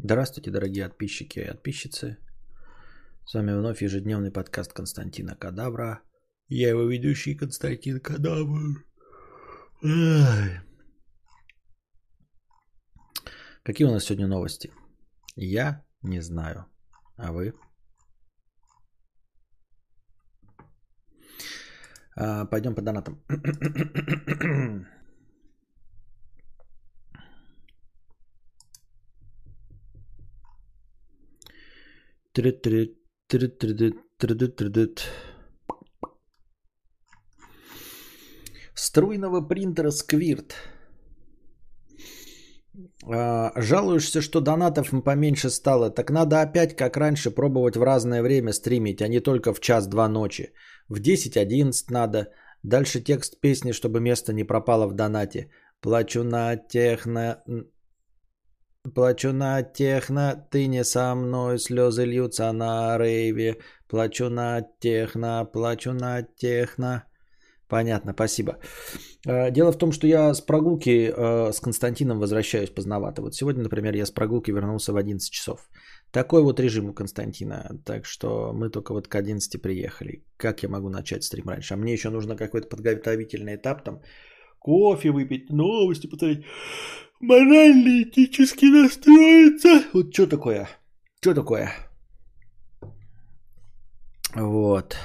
Здравствуйте, дорогие подписчики и подписчицы. С вами вновь ежедневный подкаст Константина Кадавра. Я его ведущий Константин Кадавр. Ай. Какие у нас сегодня новости? Я не знаю. А вы? А, пойдем по донатам. Струйного принтера Сквирт. Жалуешься, что донатов поменьше стало, так надо опять, как раньше, пробовать в разное время стримить, а не только в час-два ночи. В 10-11 надо. Дальше текст песни, чтобы место не пропало в донате. Плачу на техно... Плачу на техно, ты не со мной, слезы льются на рейве. Плачу на техно, плачу на техно. Понятно, спасибо. Э, дело в том, что я с прогулки э, с Константином возвращаюсь поздновато. Вот сегодня, например, я с прогулки вернулся в 11 часов. Такой вот режим у Константина. Так что мы только вот к 11 приехали. Как я могу начать стрим раньше? А мне еще нужно какой-то подготовительный этап там. Кофе выпить, новости посмотреть морально-этически настроиться. Вот что такое? Что такое? Вот.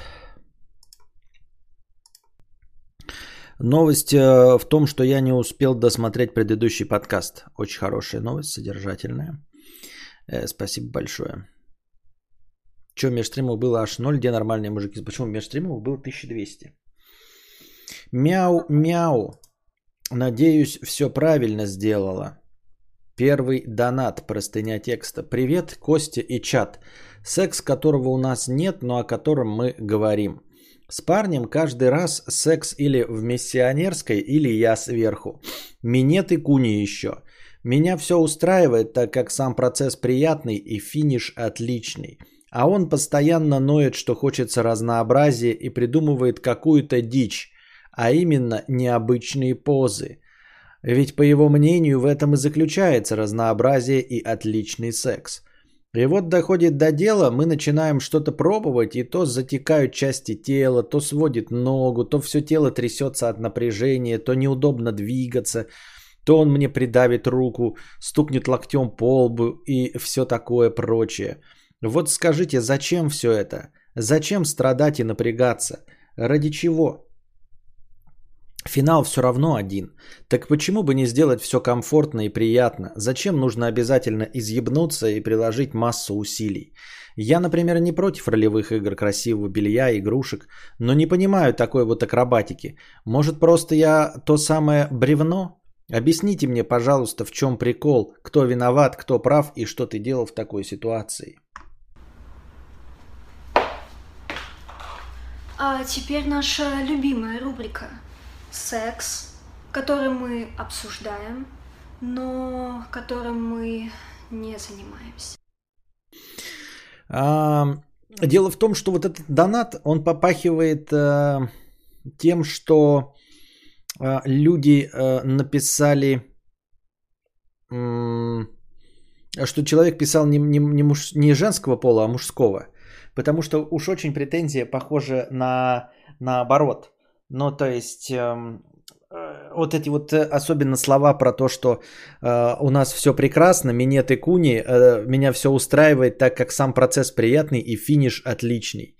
Новость э, в том, что я не успел досмотреть предыдущий подкаст. Очень хорошая новость, содержательная. Э, спасибо большое. Что, межстримов было аж 0, где нормальные мужики? Почему межстримов было 1200? Мяу-мяу. Надеюсь, все правильно сделала. Первый донат, простыня текста. Привет, Костя и чат. Секс, которого у нас нет, но о котором мы говорим. С парнем каждый раз секс или в миссионерской, или я сверху. Минет и куни еще. Меня все устраивает, так как сам процесс приятный и финиш отличный. А он постоянно ноет, что хочется разнообразия и придумывает какую-то дичь а именно необычные позы. Ведь по его мнению в этом и заключается разнообразие и отличный секс. И вот доходит до дела, мы начинаем что-то пробовать, и то затекают части тела, то сводит ногу, то все тело трясется от напряжения, то неудобно двигаться, то он мне придавит руку, стукнет локтем по лбу и все такое прочее. Вот скажите, зачем все это? Зачем страдать и напрягаться? Ради чего? Финал все равно один. Так почему бы не сделать все комфортно и приятно? Зачем нужно обязательно изъебнуться и приложить массу усилий? Я, например, не против ролевых игр, красивого белья, игрушек, но не понимаю такой вот акробатики. Может, просто я то самое бревно? Объясните мне, пожалуйста, в чем прикол, кто виноват, кто прав и что ты делал в такой ситуации. А теперь наша любимая рубрика – секс, который мы обсуждаем, но которым мы не занимаемся. А, дело в том, что вот этот донат, он попахивает а, тем, что а, люди а, написали, а, что человек писал не, не, не, муж, не женского пола, а мужского. Потому что уж очень претензия похожа на наоборот. Ну, то есть, эм, э, вот эти вот э, особенно слова про то, что э, у нас все прекрасно, минет и куни, э, меня все устраивает, так как сам процесс приятный и финиш отличный.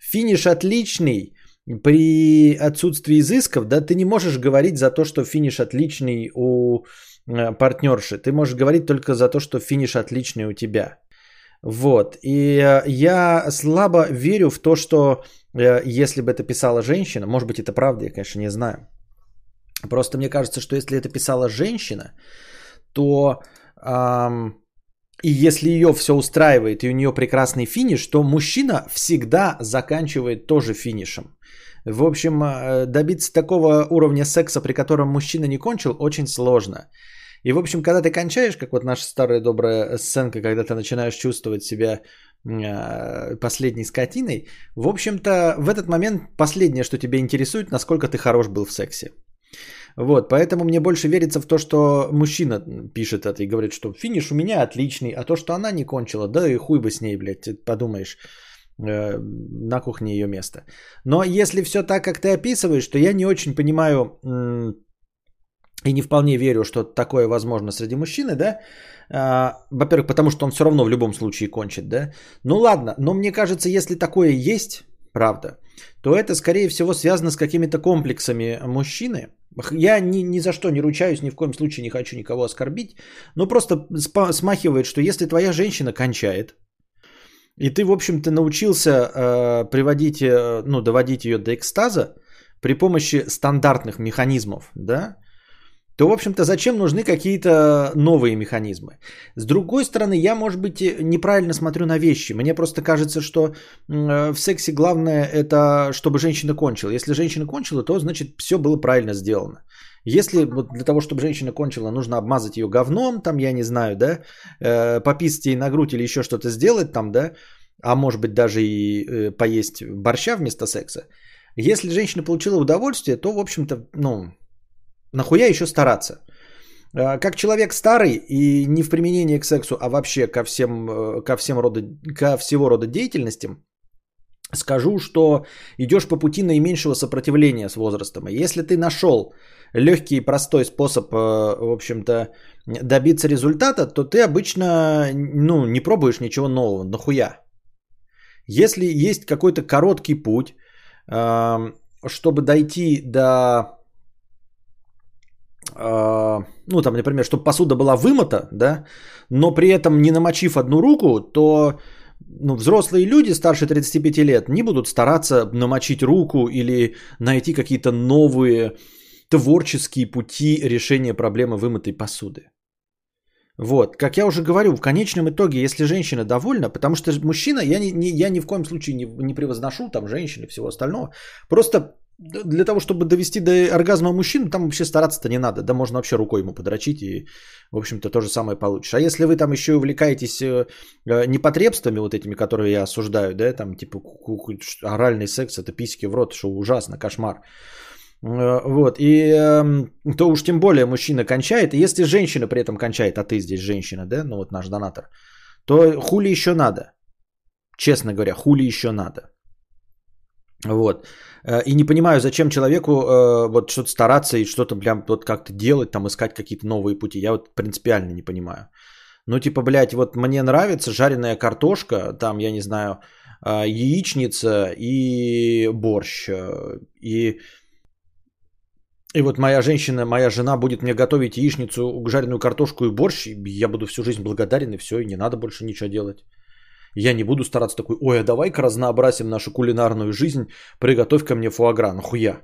Финиш отличный при отсутствии изысков, да, ты не можешь говорить за то, что финиш отличный у э, партнерши. Ты можешь говорить только за то, что финиш отличный у тебя. Вот. И э, я слабо верю в то, что э, если бы это писала женщина, может быть это правда, я, конечно, не знаю. Просто мне кажется, что если это писала женщина, то эм, и если ее все устраивает и у нее прекрасный финиш, то мужчина всегда заканчивает тоже финишем. В общем, э, добиться такого уровня секса, при котором мужчина не кончил, очень сложно. И, в общем, когда ты кончаешь, как вот наша старая добрая сценка, когда ты начинаешь чувствовать себя э, последней скотиной, в общем-то, в этот момент последнее, что тебя интересует, насколько ты хорош был в сексе. Вот, поэтому мне больше верится в то, что мужчина пишет это и говорит, что финиш у меня отличный, а то, что она не кончила, да и хуй бы с ней, блядь, подумаешь, э, на кухне ее место. Но если все так, как ты описываешь, то я не очень понимаю и не вполне верю, что такое возможно среди мужчины, да, а, во-первых, потому что он все равно в любом случае кончит, да. Ну ладно, но мне кажется, если такое есть, правда, то это, скорее всего, связано с какими-то комплексами мужчины. Я ни, ни за что не ручаюсь, ни в коем случае не хочу никого оскорбить, но просто смахивает, что если твоя женщина кончает, и ты, в общем-то, научился э, приводить, э, ну, доводить ее до экстаза при помощи стандартных механизмов, да, то, в общем-то, зачем нужны какие-то новые механизмы? С другой стороны, я, может быть, неправильно смотрю на вещи. Мне просто кажется, что в сексе главное это, чтобы женщина кончила. Если женщина кончила, то, значит, все было правильно сделано. Если вот для того, чтобы женщина кончила, нужно обмазать ее говном, там, я не знаю, да, э, пописать ей на грудь или еще что-то сделать там, да, а может быть даже и э, поесть борща вместо секса. Если женщина получила удовольствие, то, в общем-то, ну, Нахуя еще стараться? А, как человек старый и не в применении к сексу, а вообще ко всем, э, ко всем рода, ко всего рода деятельностям, скажу, что идешь по пути наименьшего сопротивления с возрастом. И если ты нашел легкий и простой способ, э, в общем-то, добиться результата, то ты обычно ну, не пробуешь ничего нового. Нахуя? Если есть какой-то короткий путь, чтобы дойти до ну там, например, чтобы посуда была вымыта, да, но при этом не намочив одну руку, то ну, взрослые люди старше 35 лет не будут стараться намочить руку или найти какие-то новые творческие пути решения проблемы вымытой посуды. Вот, как я уже говорю, в конечном итоге, если женщина довольна, потому что мужчина, я, не, не, я ни в коем случае не, не превозношу там женщин и всего остального, просто для того, чтобы довести до оргазма мужчин, там вообще стараться-то не надо. Да можно вообще рукой ему подрочить и, в общем-то, то же самое получишь. А если вы там еще увлекаетесь э, э, непотребствами вот этими, которые я осуждаю, да, там типа оральный секс, это письки в рот, что ужасно, кошмар. Э, вот, и эм, то уж тем более мужчина кончает. И если женщина при этом кончает, а ты здесь женщина, да, ну вот наш донатор, то хули еще надо? Честно говоря, хули еще надо? Вот. Э, и не понимаю, зачем человеку э, вот что-то стараться и что-то прям вот как-то делать, там искать какие-то новые пути. Я вот принципиально не понимаю. Ну, типа, блядь, вот мне нравится жареная картошка, там, я не знаю, э, яичница и борщ. И, и вот моя женщина, моя жена будет мне готовить яичницу, жареную картошку и борщ, и я буду всю жизнь благодарен, и все, и не надо больше ничего делать. Я не буду стараться такой, ой, а давай-ка разнообразим нашу кулинарную жизнь, приготовь ко мне фуагра. Нахуя?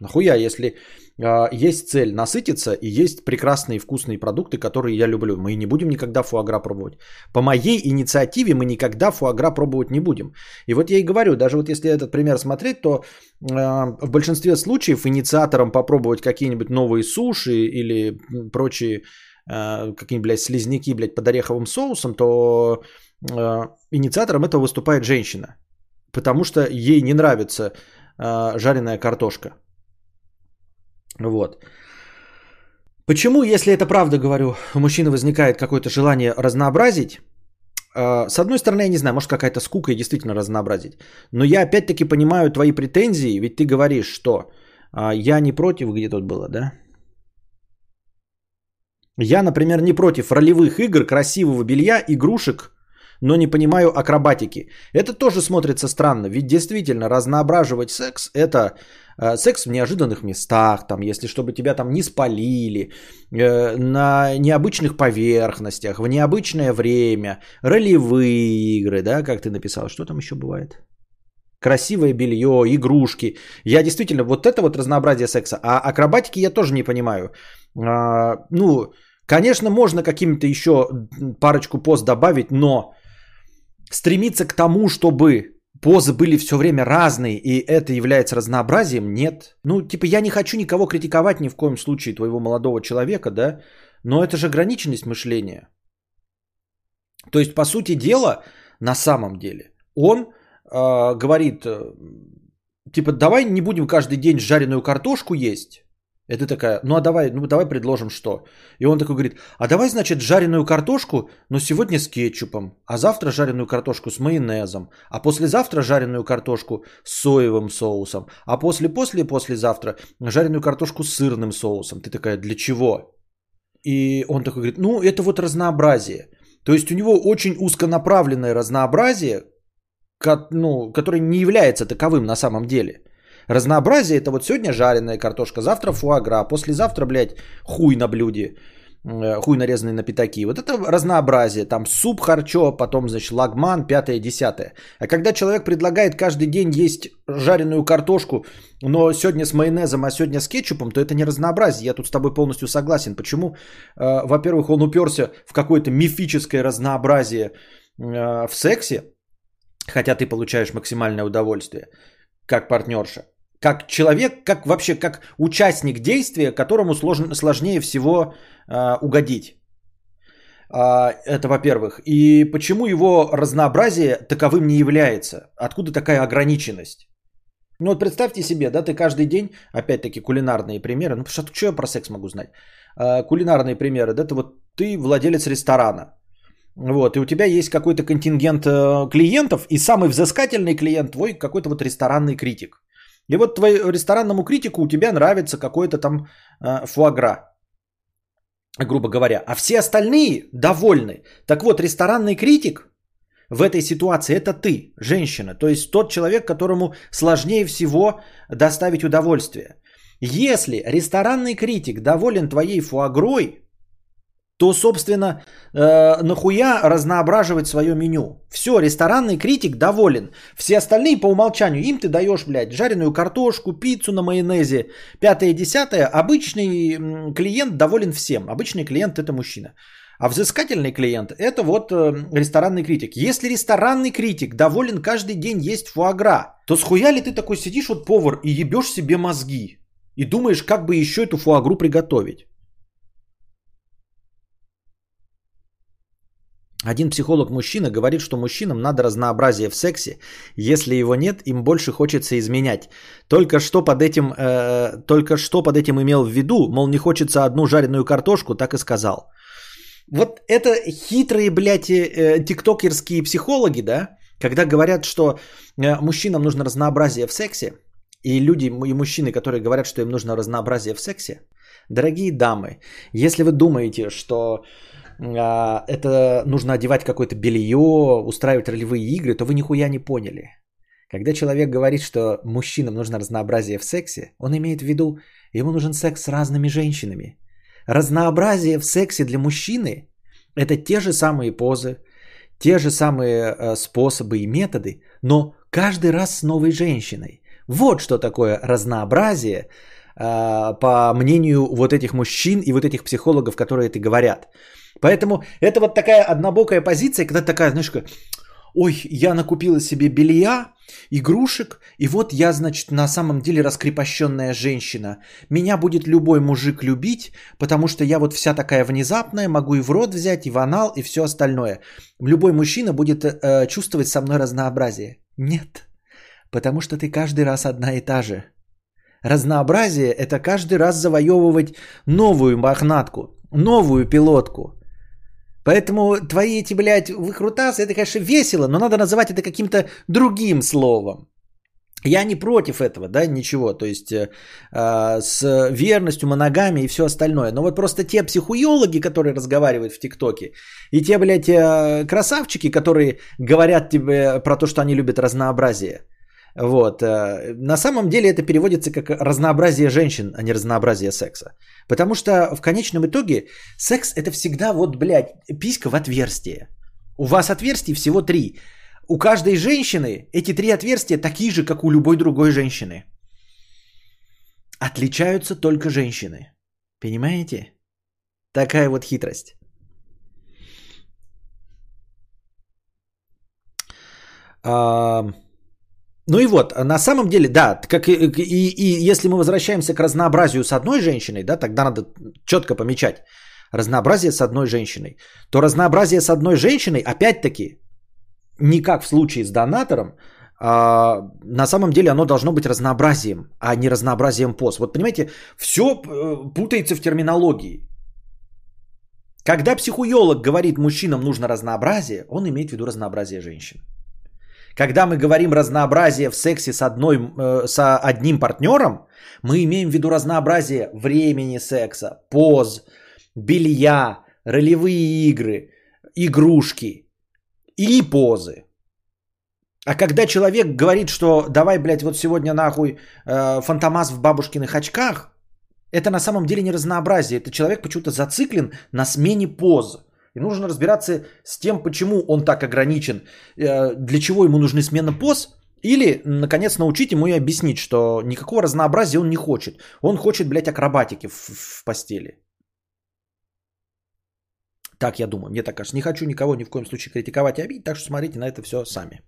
Нахуя, если э, есть цель насытиться и есть прекрасные вкусные продукты, которые я люблю. Мы не будем никогда фуагра пробовать. По моей инициативе мы никогда фуагра пробовать не будем. И вот я и говорю, даже вот если этот пример смотреть, то э, в большинстве случаев инициатором попробовать какие-нибудь новые суши или прочие э, какие-нибудь, блядь, слизняки, блядь, под ореховым соусом, то инициатором этого выступает женщина, потому что ей не нравится э, жареная картошка. Вот. Почему, если это правда говорю, у мужчины возникает какое-то желание разнообразить? Э, с одной стороны, я не знаю, может какая-то скука и действительно разнообразить. Но я опять-таки понимаю твои претензии, ведь ты говоришь, что я не против, где тут было, да? Я, например, не против ролевых игр, красивого белья, игрушек, но не понимаю акробатики. Это тоже смотрится странно, ведь действительно разноображивать секс – это э, секс в неожиданных местах, там, если чтобы тебя там не спалили, э, на необычных поверхностях, в необычное время, ролевые игры, да, как ты написал, что там еще бывает? Красивое белье, игрушки. Я действительно, вот это вот разнообразие секса. А акробатики я тоже не понимаю. А, ну, конечно, можно какими-то еще парочку пост добавить, но стремиться к тому, чтобы позы были все время разные, и это является разнообразием, нет. Ну, типа, я не хочу никого критиковать ни в коем случае, твоего молодого человека, да, но это же ограниченность мышления. То есть, по сути дела, на самом деле, он э, говорит, э, типа, давай не будем каждый день жареную картошку есть, Ты такая, ну а давай, ну давай предложим что? И он такой говорит, а давай, значит, жареную картошку, но сегодня с кетчупом, а завтра жареную картошку с майонезом, а послезавтра жареную картошку с соевым соусом, а после-после-послезавтра жареную картошку с сырным соусом. Ты такая, для чего? И он такой говорит, ну это вот разнообразие. То есть у него очень узконаправленное разнообразие, ну, которое не является таковым на самом деле. Разнообразие это вот сегодня жареная картошка, завтра фуагра, послезавтра, блядь, хуй на блюде, э, хуй нарезанный на пятаки. Вот это разнообразие. Там суп харчо, потом, значит, лагман, пятое, десятое. А когда человек предлагает каждый день есть жареную картошку, но сегодня с майонезом, а сегодня с кетчупом, то это не разнообразие. Я тут с тобой полностью согласен. Почему? Э, во-первых, он уперся в какое-то мифическое разнообразие э, в сексе, хотя ты получаешь максимальное удовольствие как партнерша как человек, как вообще как участник действия, которому сложно, сложнее всего э, угодить. Э, это во-первых. И почему его разнообразие таковым не является? Откуда такая ограниченность? Ну вот представьте себе, да, ты каждый день, опять-таки кулинарные примеры, ну что, что я про секс могу знать? Э, кулинарные примеры, да, это вот ты владелец ресторана, вот, и у тебя есть какой-то контингент э, клиентов, и самый взыскательный клиент твой какой-то вот ресторанный критик. И вот твоему ресторанному критику у тебя нравится какой-то там э, фуагра, грубо говоря, а все остальные довольны. Так вот, ресторанный критик в этой ситуации это ты, женщина, то есть тот человек, которому сложнее всего доставить удовольствие. Если ресторанный критик доволен твоей фуагрой, то, собственно, э, нахуя разноображивать свое меню? Все, ресторанный критик доволен. Все остальные по умолчанию, им ты даешь, блядь, жареную картошку, пиццу на майонезе, пятое, десятое. Обычный клиент доволен всем. Обычный клиент это мужчина. А взыскательный клиент это вот э, ресторанный критик. Если ресторанный критик доволен каждый день есть фуагра, то схуя ли ты такой сидишь вот повар и ебешь себе мозги? И думаешь, как бы еще эту фуагру приготовить? Один психолог-мужчина говорит, что мужчинам надо разнообразие в сексе. Если его нет, им больше хочется изменять. Только что под этим, э, только что под этим имел в виду, мол, не хочется одну жареную картошку, так и сказал. Вот это хитрые, блядь, э, тиктокерские психологи, да, когда говорят, что э, мужчинам нужно разнообразие в сексе, и люди, и мужчины, которые говорят, что им нужно разнообразие в сексе, дорогие дамы, если вы думаете, что это нужно одевать какое-то белье, устраивать ролевые игры, то вы нихуя не поняли. Когда человек говорит, что мужчинам нужно разнообразие в сексе, он имеет в виду, ему нужен секс с разными женщинами. Разнообразие в сексе для мужчины – это те же самые позы, те же самые э, способы и методы, но каждый раз с новой женщиной. Вот что такое разнообразие, э, по мнению вот этих мужчин и вот этих психологов, которые это говорят. Поэтому это вот такая однобокая позиция, когда такая, знаешь, как, ой, я накупила себе белья, игрушек, и вот я, значит, на самом деле раскрепощенная женщина. Меня будет любой мужик любить, потому что я вот вся такая внезапная, могу и в рот взять, и в анал, и все остальное. Любой мужчина будет э, чувствовать со мной разнообразие. Нет, потому что ты каждый раз одна и та же. Разнообразие – это каждый раз завоевывать новую мохнатку, новую пилотку – Поэтому твои эти, блядь, выкрутасы, это, конечно, весело, но надо называть это каким-то другим словом. Я не против этого, да, ничего, то есть э, а, с верностью, моногами и все остальное. Но вот просто те психуологи, которые разговаривают в ТикТоке, и те, блядь, э, красавчики, которые говорят тебе про то, что они любят разнообразие – вот. Э, на самом деле это переводится как разнообразие женщин, а не разнообразие секса. Потому что в конечном итоге секс это всегда вот, блядь, писька в отверстие. У вас отверстий всего три. У каждой женщины эти три отверстия такие же, как у любой другой женщины. Отличаются только женщины. Понимаете? Такая вот хитрость. А... Ну и вот, на самом деле, да, как и, и, и если мы возвращаемся к разнообразию с одной женщиной, да, тогда надо четко помечать разнообразие с одной женщиной, то разнообразие с одной женщиной, опять-таки, не как в случае с донатором, а, на самом деле оно должно быть разнообразием, а не разнообразием поз. Вот понимаете, все э, путается в терминологии. Когда психуолог говорит, мужчинам нужно разнообразие, он имеет в виду разнообразие женщин. Когда мы говорим разнообразие в сексе с, одной, э, с одним партнером, мы имеем в виду разнообразие времени секса, поз, белья, ролевые игры, игрушки и позы. А когда человек говорит, что давай, блядь, вот сегодня нахуй э, фантомас в бабушкиных очках, это на самом деле не разнообразие. Это человек почему-то зациклен на смене поз. И нужно разбираться с тем, почему он так ограничен, э, для чего ему нужны смена поз, или, наконец, научить ему и объяснить, что никакого разнообразия он не хочет. Он хочет, блядь, акробатики в, в постели. Так я думаю, мне так кажется. Не хочу никого ни в коем случае критиковать и обидеть, так что смотрите на это все сами.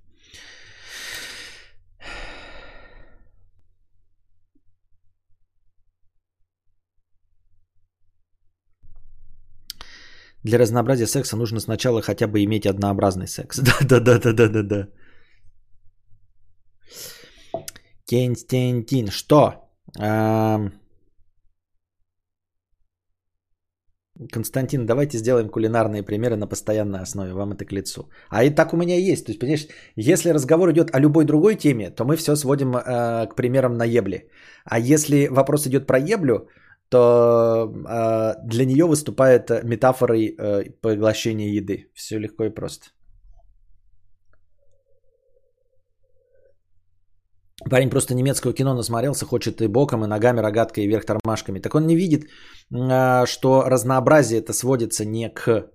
Для разнообразия секса нужно сначала хотя бы иметь однообразный секс. Да, да. Константин, что? Константин, давайте сделаем кулинарные примеры на постоянной основе. Вам это к лицу. А и так у меня есть. То есть, понимаешь, если разговор идет о любой другой теме, то мы все сводим э, к примерам на ебле. А если вопрос идет про еблю, то э, для нее выступает метафорой э, поглощения еды. Все легко и просто. Парень просто немецкого кино насмотрелся, хочет и боком, и ногами, рогаткой, и вверх тормашками. Так он не видит, э, что разнообразие это сводится не к,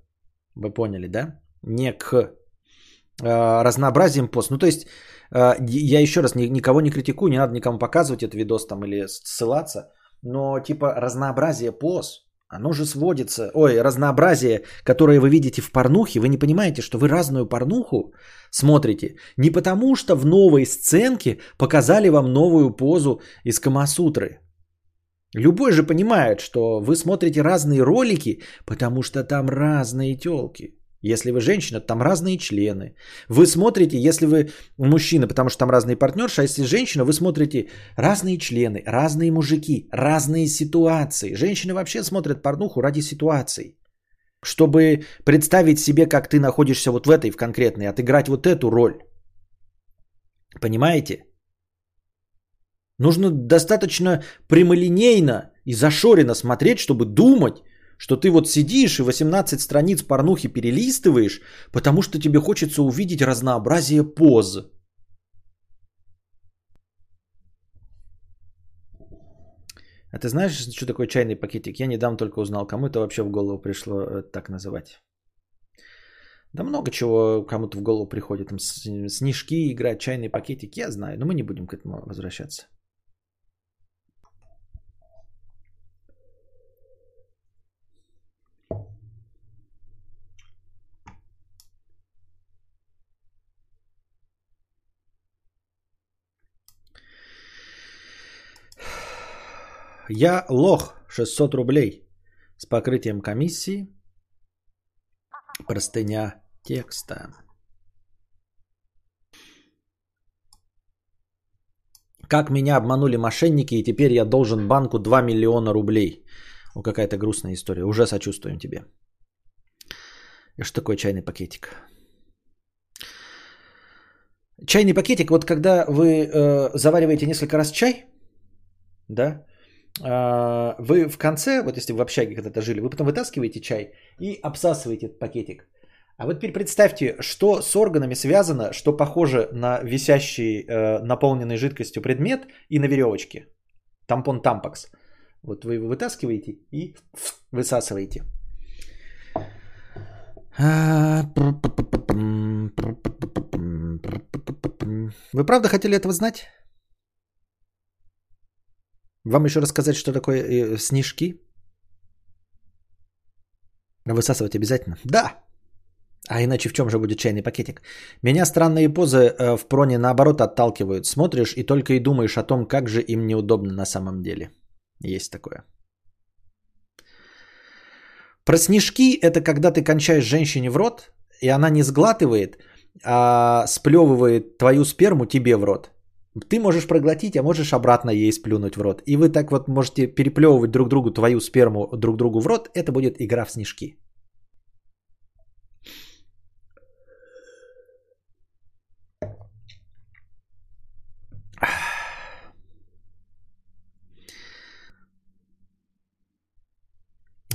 вы поняли, да? Не к э, разнообразием пост. Ну, то есть, э, я еще раз никого не критикую, не надо никому показывать этот видос там или ссылаться – но типа разнообразие поз, оно же сводится, ой, разнообразие, которое вы видите в порнухе, вы не понимаете, что вы разную порнуху смотрите не потому, что в новой сценке показали вам новую позу из Камасутры. Любой же понимает, что вы смотрите разные ролики, потому что там разные телки. Если вы женщина, там разные члены. Вы смотрите, если вы мужчина, потому что там разные партнерши, а если женщина, вы смотрите разные члены, разные мужики, разные ситуации. Женщины вообще смотрят порнуху ради ситуаций. Чтобы представить себе, как ты находишься вот в этой в конкретной, отыграть вот эту роль. Понимаете? Нужно достаточно прямолинейно и зашоренно смотреть, чтобы думать, что ты вот сидишь и 18 страниц порнухи перелистываешь, потому что тебе хочется увидеть разнообразие поз. А ты знаешь, что такое чайный пакетик? Я недавно только узнал, кому это вообще в голову пришло э, так называть. Да много чего кому-то в голову приходит. Там снежки играть, чайный пакетик, я знаю, но мы не будем к этому возвращаться. Я лох 600 рублей с покрытием комиссии. Простыня текста. Как меня обманули мошенники, и теперь я должен банку 2 миллиона рублей. О, какая-то грустная история. Уже сочувствуем тебе. И что такое чайный пакетик? Чайный пакетик, вот когда вы э, завариваете несколько раз чай, да, вы в конце, вот если вы в общаге когда-то жили, вы потом вытаскиваете чай и обсасываете этот пакетик. А вот теперь представьте, что с органами связано, что похоже на висящий, э, наполненный жидкостью предмет и на веревочке. Тампон тампакс. Вот вы его вытаскиваете и высасываете. Вы правда хотели этого знать? Вам еще рассказать, что такое э, снежки? Высасывать обязательно? Да. А иначе в чем же будет чайный пакетик? Меня странные позы э, в проне наоборот отталкивают. Смотришь и только и думаешь о том, как же им неудобно на самом деле. Есть такое. Про снежки это когда ты кончаешь женщине в рот, и она не сглатывает, а, сплевывает твою сперму тебе в рот. Ты можешь проглотить, а можешь обратно ей сплюнуть в рот. И вы так вот можете переплевывать друг другу твою сперму друг другу в рот. Это будет игра в снежки.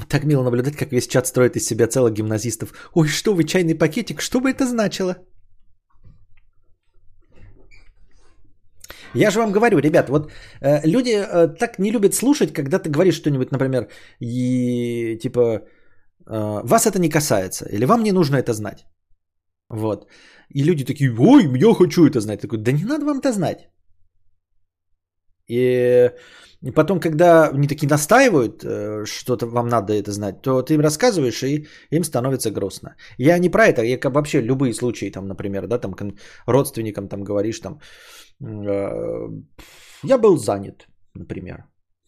Так мило наблюдать, как весь чат строит из себя целых гимназистов. Ой, что вы, чайный пакетик, что бы это значило? Я же вам говорю, ребят, вот э, люди э, так не любят слушать, когда ты говоришь что-нибудь, например, и типа э, вас это не касается, или вам не нужно это знать. Вот. И люди такие, ой, я хочу это знать. Такой, да не надо вам это знать. И потом, когда они такие настаивают, э, что-то вам надо это знать, то ты им рассказываешь, и им становится грустно. Я не про это, я как вообще любые случаи, там, например, да, там родственникам там говоришь, там, э, я был занят, например,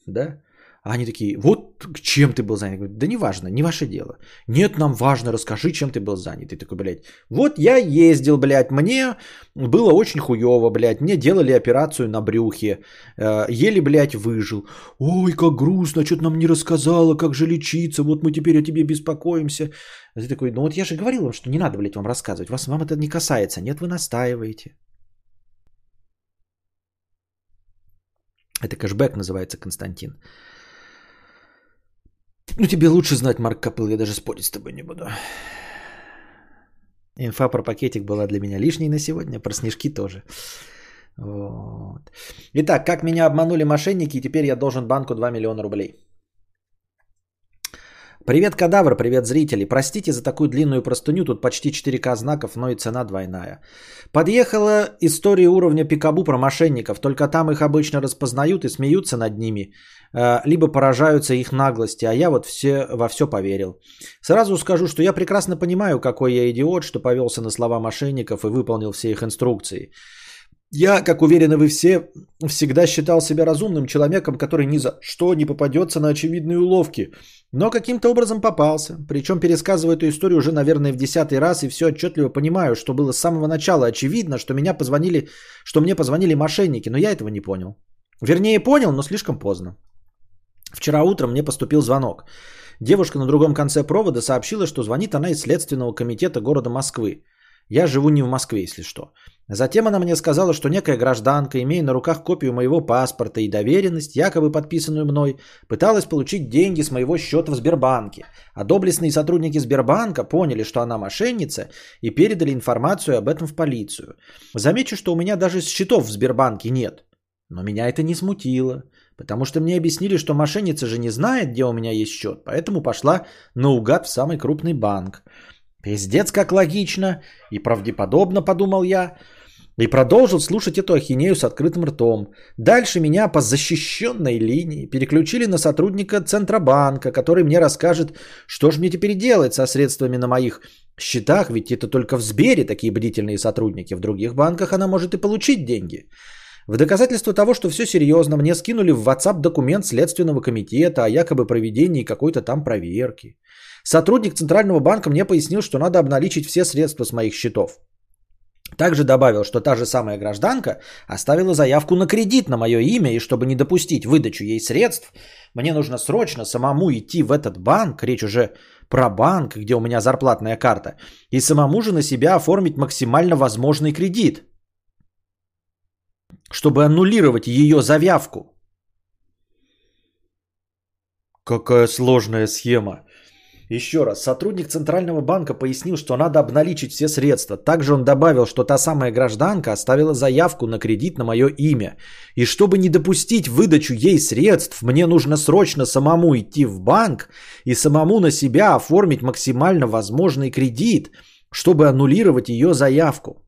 да, а они такие, вот чем ты был занят? Говорю, да не важно, не ваше дело. Нет, нам важно, расскажи, чем ты был занят. И такой, блядь, вот я ездил, блядь, мне было очень хуево, блядь, мне делали операцию на брюхе, э, еле, блядь, выжил. Ой, как грустно, что-то нам не рассказала, как же лечиться, вот мы теперь о тебе беспокоимся. А ты такой, ну вот я же говорил вам, что не надо, блядь, вам рассказывать, вас, вам это не касается. Нет, вы настаиваете. Это кэшбэк называется, Константин. Ну, тебе лучше знать, Марк Копыл, я даже спорить с тобой не буду. Инфа про пакетик была для меня лишней на сегодня, про снежки тоже. Вот. Итак, как меня обманули мошенники, и теперь я должен банку 2 миллиона рублей. Привет, кадавр, привет, зрители. Простите за такую длинную простыню, тут почти 4К знаков, но и цена двойная. Подъехала история уровня пикабу про мошенников, только там их обычно распознают и смеются над ними, э, либо поражаются их наглости, а я вот все, во все поверил. Сразу скажу, что я прекрасно понимаю, какой я идиот, что повелся на слова мошенников и выполнил все их инструкции. Я, как уверены вы все, всегда считал себя разумным человеком, который ни за что не попадется на очевидные уловки. Но каким-то образом попался. Причем пересказываю эту историю уже, наверное, в десятый раз и все отчетливо понимаю, что было с самого начала очевидно, что меня позвонили, что мне позвонили мошенники, но я этого не понял. Вернее, понял, но слишком поздно. Вчера утром мне поступил звонок. Девушка на другом конце провода сообщила, что звонит она из Следственного комитета города Москвы. Я живу не в Москве, если что. Затем она мне сказала, что некая гражданка, имея на руках копию моего паспорта и доверенность, якобы подписанную мной, пыталась получить деньги с моего счета в Сбербанке. А доблестные сотрудники Сбербанка поняли, что она мошенница и передали информацию об этом в полицию. Замечу, что у меня даже счетов в Сбербанке нет. Но меня это не смутило, потому что мне объяснили, что мошенница же не знает, где у меня есть счет, поэтому пошла наугад в самый крупный банк. Пиздец, как логично и правдеподобно, подумал я. И продолжил слушать эту ахинею с открытым ртом. Дальше меня по защищенной линии переключили на сотрудника Центробанка, который мне расскажет, что же мне теперь делать со средствами на моих счетах, ведь это только в Сбере такие бдительные сотрудники, в других банках она может и получить деньги. В доказательство того, что все серьезно, мне скинули в WhatsApp документ Следственного комитета о якобы проведении какой-то там проверки. Сотрудник Центрального банка мне пояснил, что надо обналичить все средства с моих счетов. Также добавил, что та же самая гражданка оставила заявку на кредит на мое имя, и чтобы не допустить выдачу ей средств, мне нужно срочно самому идти в этот банк, речь уже про банк, где у меня зарплатная карта, и самому же на себя оформить максимально возможный кредит, чтобы аннулировать ее заявку. Какая сложная схема. Еще раз, сотрудник Центрального банка пояснил, что надо обналичить все средства. Также он добавил, что та самая гражданка оставила заявку на кредит на мое имя. И чтобы не допустить выдачу ей средств, мне нужно срочно самому идти в банк и самому на себя оформить максимально возможный кредит, чтобы аннулировать ее заявку.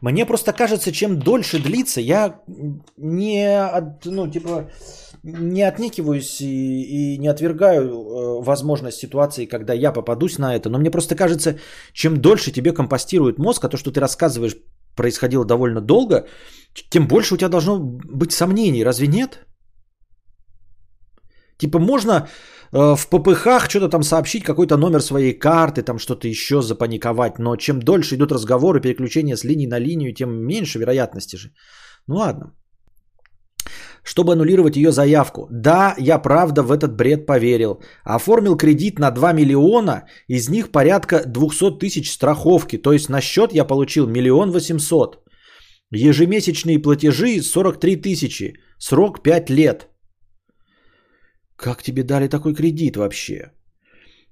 Мне просто кажется, чем дольше длится, я не, ну, типа, не отнекиваюсь и, и не отвергаю э, возможность ситуации, когда я попадусь на это, но мне просто кажется, чем дольше тебе компостирует мозг, а то, что ты рассказываешь, происходило довольно долго, тем больше у тебя должно быть сомнений, разве нет? Типа можно э, в ППХ что-то там сообщить, какой-то номер своей карты, там что-то еще запаниковать, но чем дольше идут разговоры, переключения с линии на линию, тем меньше вероятности же. Ну ладно чтобы аннулировать ее заявку. Да, я правда в этот бред поверил. Оформил кредит на 2 миллиона, из них порядка 200 тысяч страховки, то есть на счет я получил миллион восемьсот. Ежемесячные платежи 43 тысячи, срок 5 лет. Как тебе дали такой кредит вообще?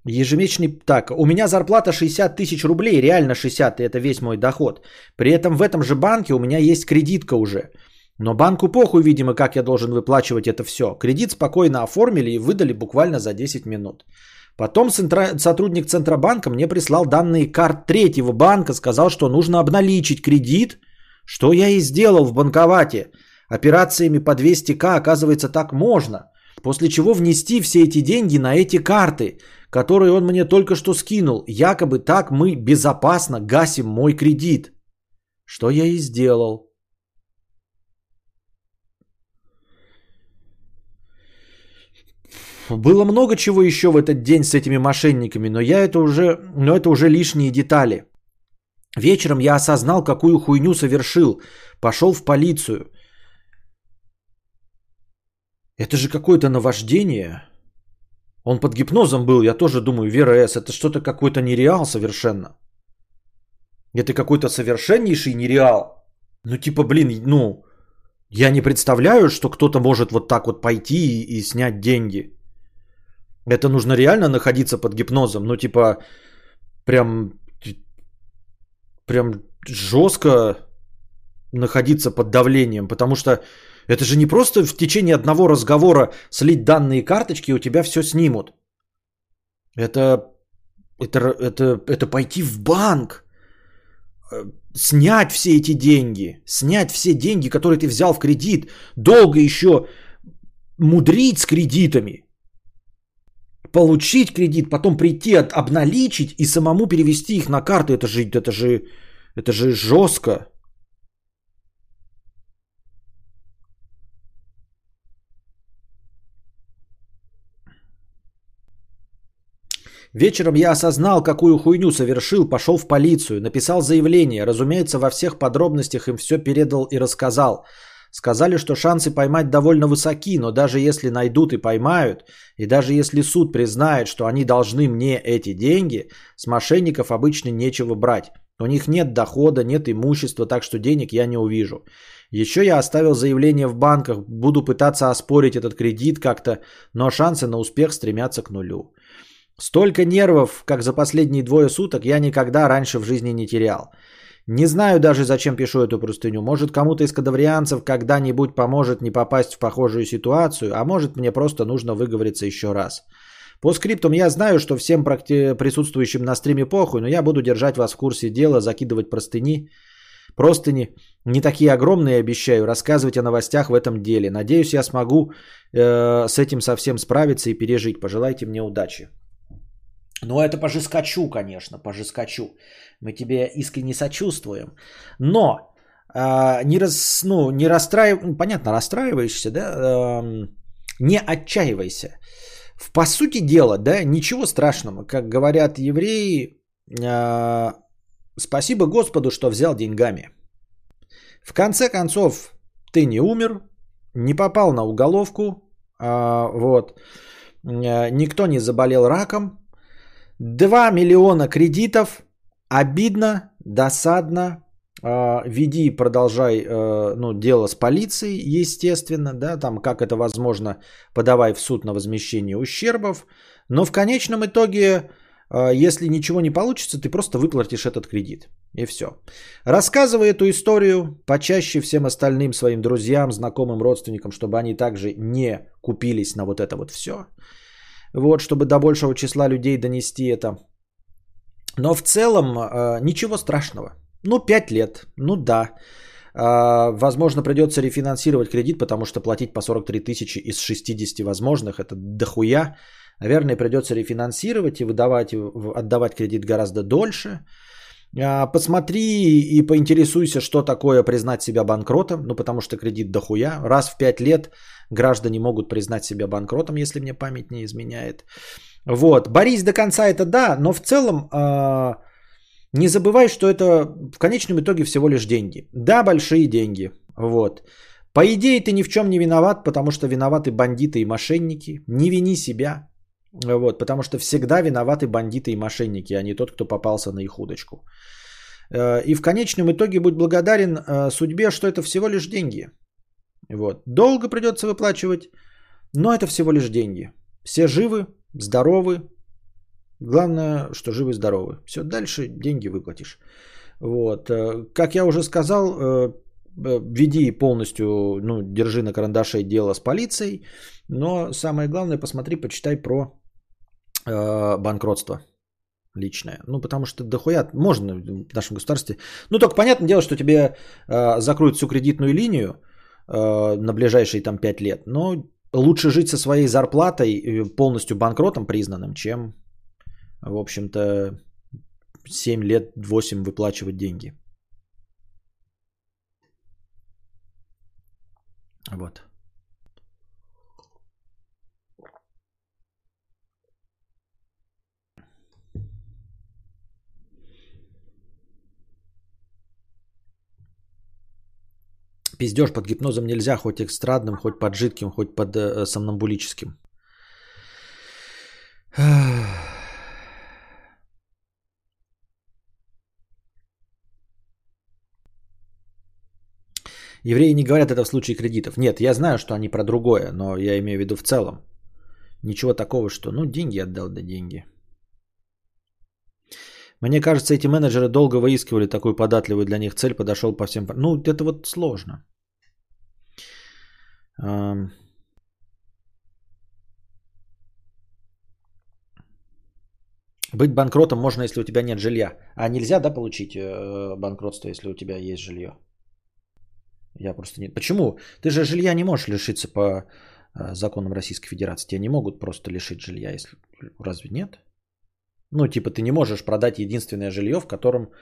Ежемесячный... Так, у меня зарплата 60 тысяч рублей, реально 60, и это весь мой доход. При этом в этом же банке у меня есть кредитка уже. Но банку похуй, видимо, как я должен выплачивать это все. Кредит спокойно оформили и выдали буквально за 10 минут. Потом сотрудник Центробанка мне прислал данные карт третьего банка, сказал, что нужно обналичить кредит, что я и сделал в банковате. Операциями по 200к, оказывается, так можно. После чего внести все эти деньги на эти карты, которые он мне только что скинул. Якобы так мы безопасно гасим мой кредит. Что я и сделал. Было много чего еще в этот день с этими мошенниками, но я это уже, но это уже лишние детали. Вечером я осознал, какую хуйню совершил. Пошел в полицию. Это же какое-то наваждение. Он под гипнозом был, я тоже думаю, Вера С. Это что-то какой-то нереал совершенно. Это какой-то совершеннейший нереал. Ну типа, блин, ну, я не представляю, что кто-то может вот так вот пойти и, и снять деньги. Это нужно реально находиться под гипнозом. Ну, типа, прям, прям жестко находиться под давлением, потому что это же не просто в течение одного разговора слить данные карточки, и у тебя все снимут. Это, это, это, это пойти в банк, э, снять все эти деньги, снять все деньги, которые ты взял в кредит, долго еще мудрить с кредитами – получить кредит, потом прийти обналичить и самому перевести их на карту. Это же, это же, это же жестко. Вечером я осознал, какую хуйню совершил, пошел в полицию, написал заявление. Разумеется, во всех подробностях им все передал и рассказал. Сказали, что шансы поймать довольно высоки, но даже если найдут и поймают, и даже если суд признает, что они должны мне эти деньги, с мошенников обычно нечего брать. У них нет дохода, нет имущества, так что денег я не увижу. Еще я оставил заявление в банках, буду пытаться оспорить этот кредит как-то, но шансы на успех стремятся к нулю. Столько нервов, как за последние двое суток, я никогда раньше в жизни не терял. Не знаю даже, зачем пишу эту простыню. Может, кому-то из кадаврианцев когда-нибудь поможет не попасть в похожую ситуацию, а может, мне просто нужно выговориться еще раз. По скриптум я знаю, что всем присутствующим на стриме похуй, но я буду держать вас в курсе дела, закидывать простыни. Простыни не такие огромные, обещаю, рассказывать о новостях в этом деле. Надеюсь, я смогу э, с этим совсем справиться и пережить. Пожелайте мне удачи. Ну, это по жескачу, конечно, по жескачу. Мы тебе искренне сочувствуем. Но э, не, раз, ну, не расстраивайся, ну, понятно, расстраиваешься, да, э, не отчаивайся. В, по сути дела, да, ничего страшного. Как говорят евреи, э, спасибо Господу, что взял деньгами. В конце концов, ты не умер, не попал на уголовку, э, вот, э, никто не заболел раком, 2 миллиона кредитов. Обидно, досадно. А, веди, продолжай э, ну, дело с полицией, естественно, да, там как это возможно, подавай в суд на возмещение ущербов. Но в конечном итоге, э, если ничего не получится, ты просто выплатишь этот кредит. И все. Рассказывай эту историю почаще всем остальным своим друзьям, знакомым, родственникам, чтобы они также не купились на вот это вот все вот, чтобы до большего числа людей донести это. Но в целом э, ничего страшного. Ну, 5 лет, ну да. А, возможно, придется рефинансировать кредит, потому что платить по 43 тысячи из 60 возможных, это дохуя. Наверное, придется рефинансировать и выдавать, отдавать кредит гораздо дольше. А, посмотри и поинтересуйся, что такое признать себя банкротом, ну потому что кредит дохуя. Раз в 5 лет граждане могут признать себя банкротом, если мне память не изменяет. Вот, борись до конца это да, но в целом э, не забывай, что это в конечном итоге всего лишь деньги. Да, большие деньги. Вот. По идее ты ни в чем не виноват, потому что виноваты бандиты и мошенники. Не вини себя. Вот, потому что всегда виноваты бандиты и мошенники, а не тот, кто попался на их удочку. Э, и в конечном итоге будь благодарен э, судьбе, что это всего лишь деньги. Вот. Долго придется выплачивать, но это всего лишь деньги. Все живы, здоровы. Главное, что живы здоровы. Все, дальше деньги выплатишь. Вот. Э, как я уже сказал, веди полностью, ну, держи на карандаше дело с полицией, но самое главное, посмотри, почитай про банкротство личное. Ну, потому что дохуя можно в нашем государстве. Ну, только понятное дело, что тебе э, закроют всю кредитную линию э, на ближайшие там 5 лет, но лучше жить со своей зарплатой полностью банкротом признанным, чем, в общем-то, 7 лет, 8 выплачивать деньги. Вот. Пиздеж под гипнозом нельзя, хоть экстрадным, хоть под жидким, хоть под э, сомнамбулическим. Евреи не говорят это в случае кредитов. Нет, я знаю, что они про другое, но я имею в виду в целом. Ничего такого, что ну деньги отдал, да деньги. Мне кажется, эти менеджеры долго выискивали такую податливую для них цель, подошел по всем... Ну, это вот сложно. Быть банкротом можно, если у тебя нет жилья. А нельзя, да, получить э, банкротство, если у тебя есть жилье? Я просто не... Почему? Ты же жилья не можешь лишиться по э, законам Российской Федерации. Тебя не могут просто лишить жилья, если... Разве нет? Ну, типа, ты не можешь продать единственное жилье, в котором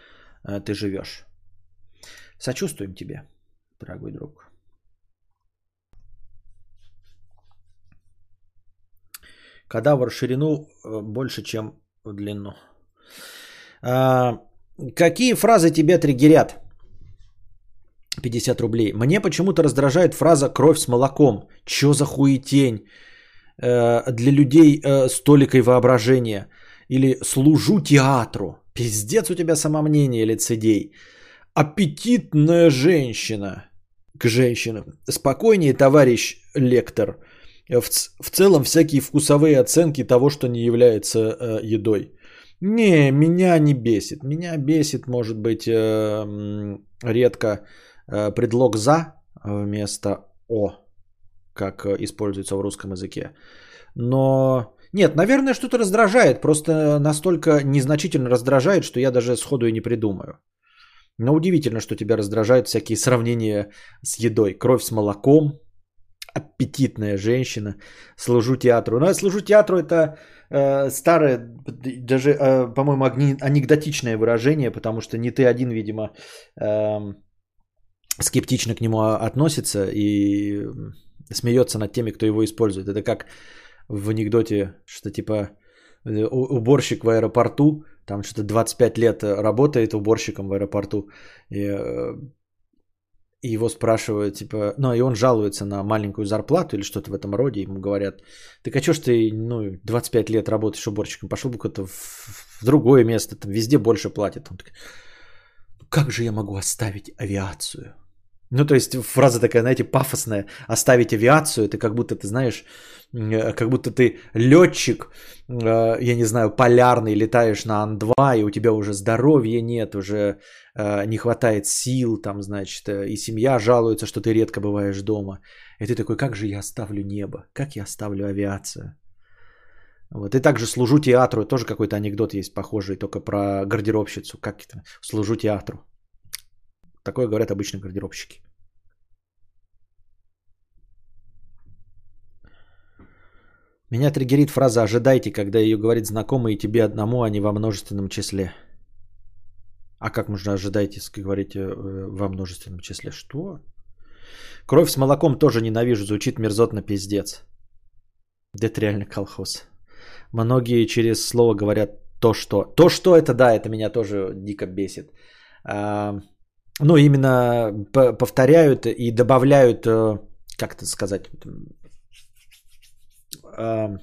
э, ты живешь. Сочувствуем тебе, дорогой друг. Кадавр ширину э, больше, чем в длину. А, какие фразы тебя триггерят? 50 рублей. Мне почему-то раздражает фраза «кровь с молоком». Чё за хуетень? Э, для людей э, с толикой воображения – или служу театру. Пиздец у тебя самомнение, лицедей. Аппетитная женщина. К женщинам. Спокойнее, товарищ лектор. В, в целом всякие вкусовые оценки того, что не является э, едой. Не, меня не бесит. Меня бесит, может быть, э, редко э, предлог «за» вместо «о», как э, используется в русском языке. Но нет, наверное, что-то раздражает. Просто настолько незначительно раздражает, что я даже сходу и не придумаю. Но удивительно, что тебя раздражают всякие сравнения с едой. Кровь с молоком, аппетитная женщина, служу театру. Ну, я служу театру это э, старое, даже, э, по-моему, анекдотичное выражение, потому что не ты один, видимо, э, скептично к нему относится и смеется над теми, кто его использует. Это как в анекдоте, что типа э, уборщик в аэропорту, там что-то 25 лет работает уборщиком в аэропорту, и, э, и его спрашивают, типа, ну, и он жалуется на маленькую зарплату или что-то в этом роде, ему говорят, так а что ж ты, ну, 25 лет работаешь уборщиком, пошел бы куда-то в, в другое место, там везде больше платят. Он такой, как же я могу оставить авиацию? Ну, то есть фраза такая, знаете, пафосная. Оставить авиацию, это как будто ты знаешь, э, как будто ты летчик, э, я не знаю, полярный, летаешь на Ан-2, и у тебя уже здоровья нет, уже э, не хватает сил, там, значит, и семья жалуется, что ты редко бываешь дома. И ты такой, как же я оставлю небо, как я оставлю авиацию? Вот. И также служу театру, тоже какой-то анекдот есть похожий, только про гардеробщицу, как это, служу театру. Такое говорят обычно гардеробщики. Меня триггерит фраза «ожидайте», когда ее говорит знакомый и тебе одному, а не во множественном числе. А как можно ожидайте, говорить э, во множественном числе? Что? Кровь с молоком тоже ненавижу, звучит мерзотно пиздец. Да это реально колхоз. Многие через слово говорят то, что. То, что это, да, это меня тоже дико бесит. А, ну, именно повторяют и добавляют, э, как это сказать, а,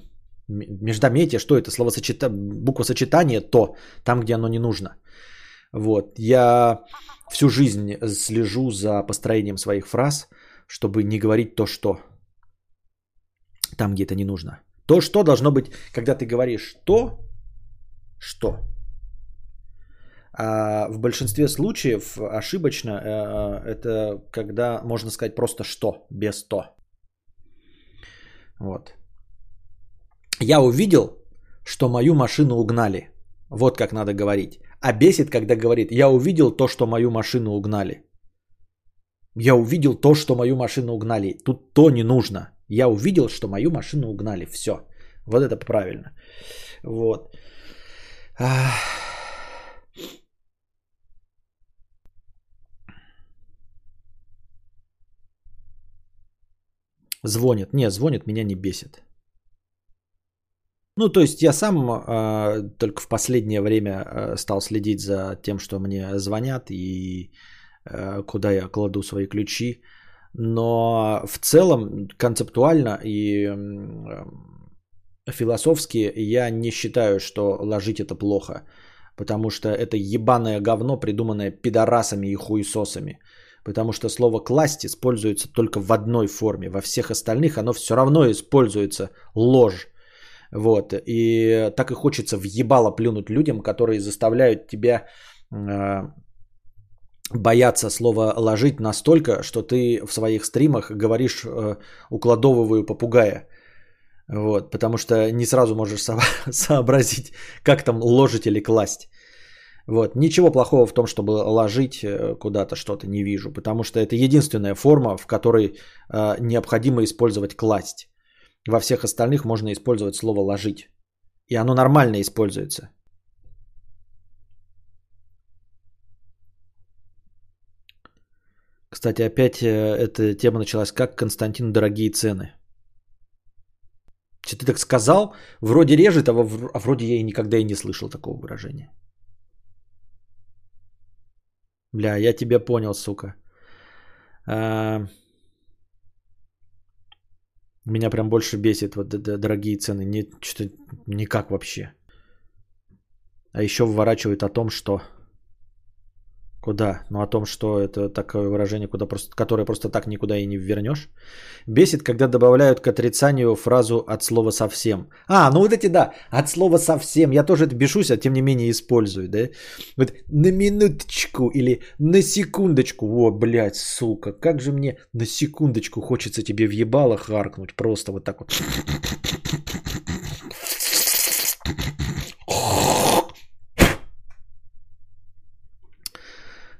междометие, что это, словосочета... буквосочетание, то, там, где оно не нужно. Вот, я всю жизнь слежу за построением своих фраз, чтобы не говорить то, что там, где это не нужно. То, что должно быть, когда ты говоришь то, что. А в большинстве случаев ошибочно э, это когда можно сказать просто что, без то. Вот. Я увидел, что мою машину угнали. Вот как надо говорить. А бесит, когда говорит, я увидел то, что мою машину угнали. Я увидел то, что мою машину угнали. Тут то не нужно. Я увидел, что мою машину угнали. Все. Вот это правильно. Вот. Звонит. Не, звонит, меня не бесит. Ну, то есть я сам э, только в последнее время э, стал следить за тем, что мне звонят и э, куда я кладу свои ключи. Но в целом, концептуально и э, философски я не считаю, что ложить это плохо. Потому что это ебаное говно, придуманное пидорасами и хуесосами. Потому что слово «класть» используется только в одной форме. Во всех остальных оно все равно используется ложь. Вот. И так и хочется въебало плюнуть людям, которые заставляют тебя э, бояться слова ложить настолько, что ты в своих стримах говоришь э, укладовываю попугая. Вот, потому что не сразу можешь со- сообразить, как там ложить или класть. Вот. Ничего плохого в том, чтобы ложить э, куда-то что-то не вижу, потому что это единственная форма, в которой э, необходимо использовать класть. Во всех остальных можно использовать слово ложить. И оно нормально используется. Кстати, опять э, эта тема началась. Как Константин дорогие цены? Что ты так сказал? Вроде режет, а, а вроде я и никогда и не слышал такого выражения. Бля, я тебя понял, сука. А... Меня прям больше бесит вот дорогие цены. Не, что никак вообще. А еще выворачивает о том, что... Куда? Ну о том, что это такое выражение, куда просто, которое просто так никуда и не вернешь. Бесит, когда добавляют к отрицанию фразу от слова совсем. А, ну вот эти да, от слова совсем. Я тоже это бешусь, а тем не менее использую, да? Вот на минуточку или на секундочку. О, блядь, сука, как же мне на секундочку хочется тебе въебало харкнуть. Просто вот так вот.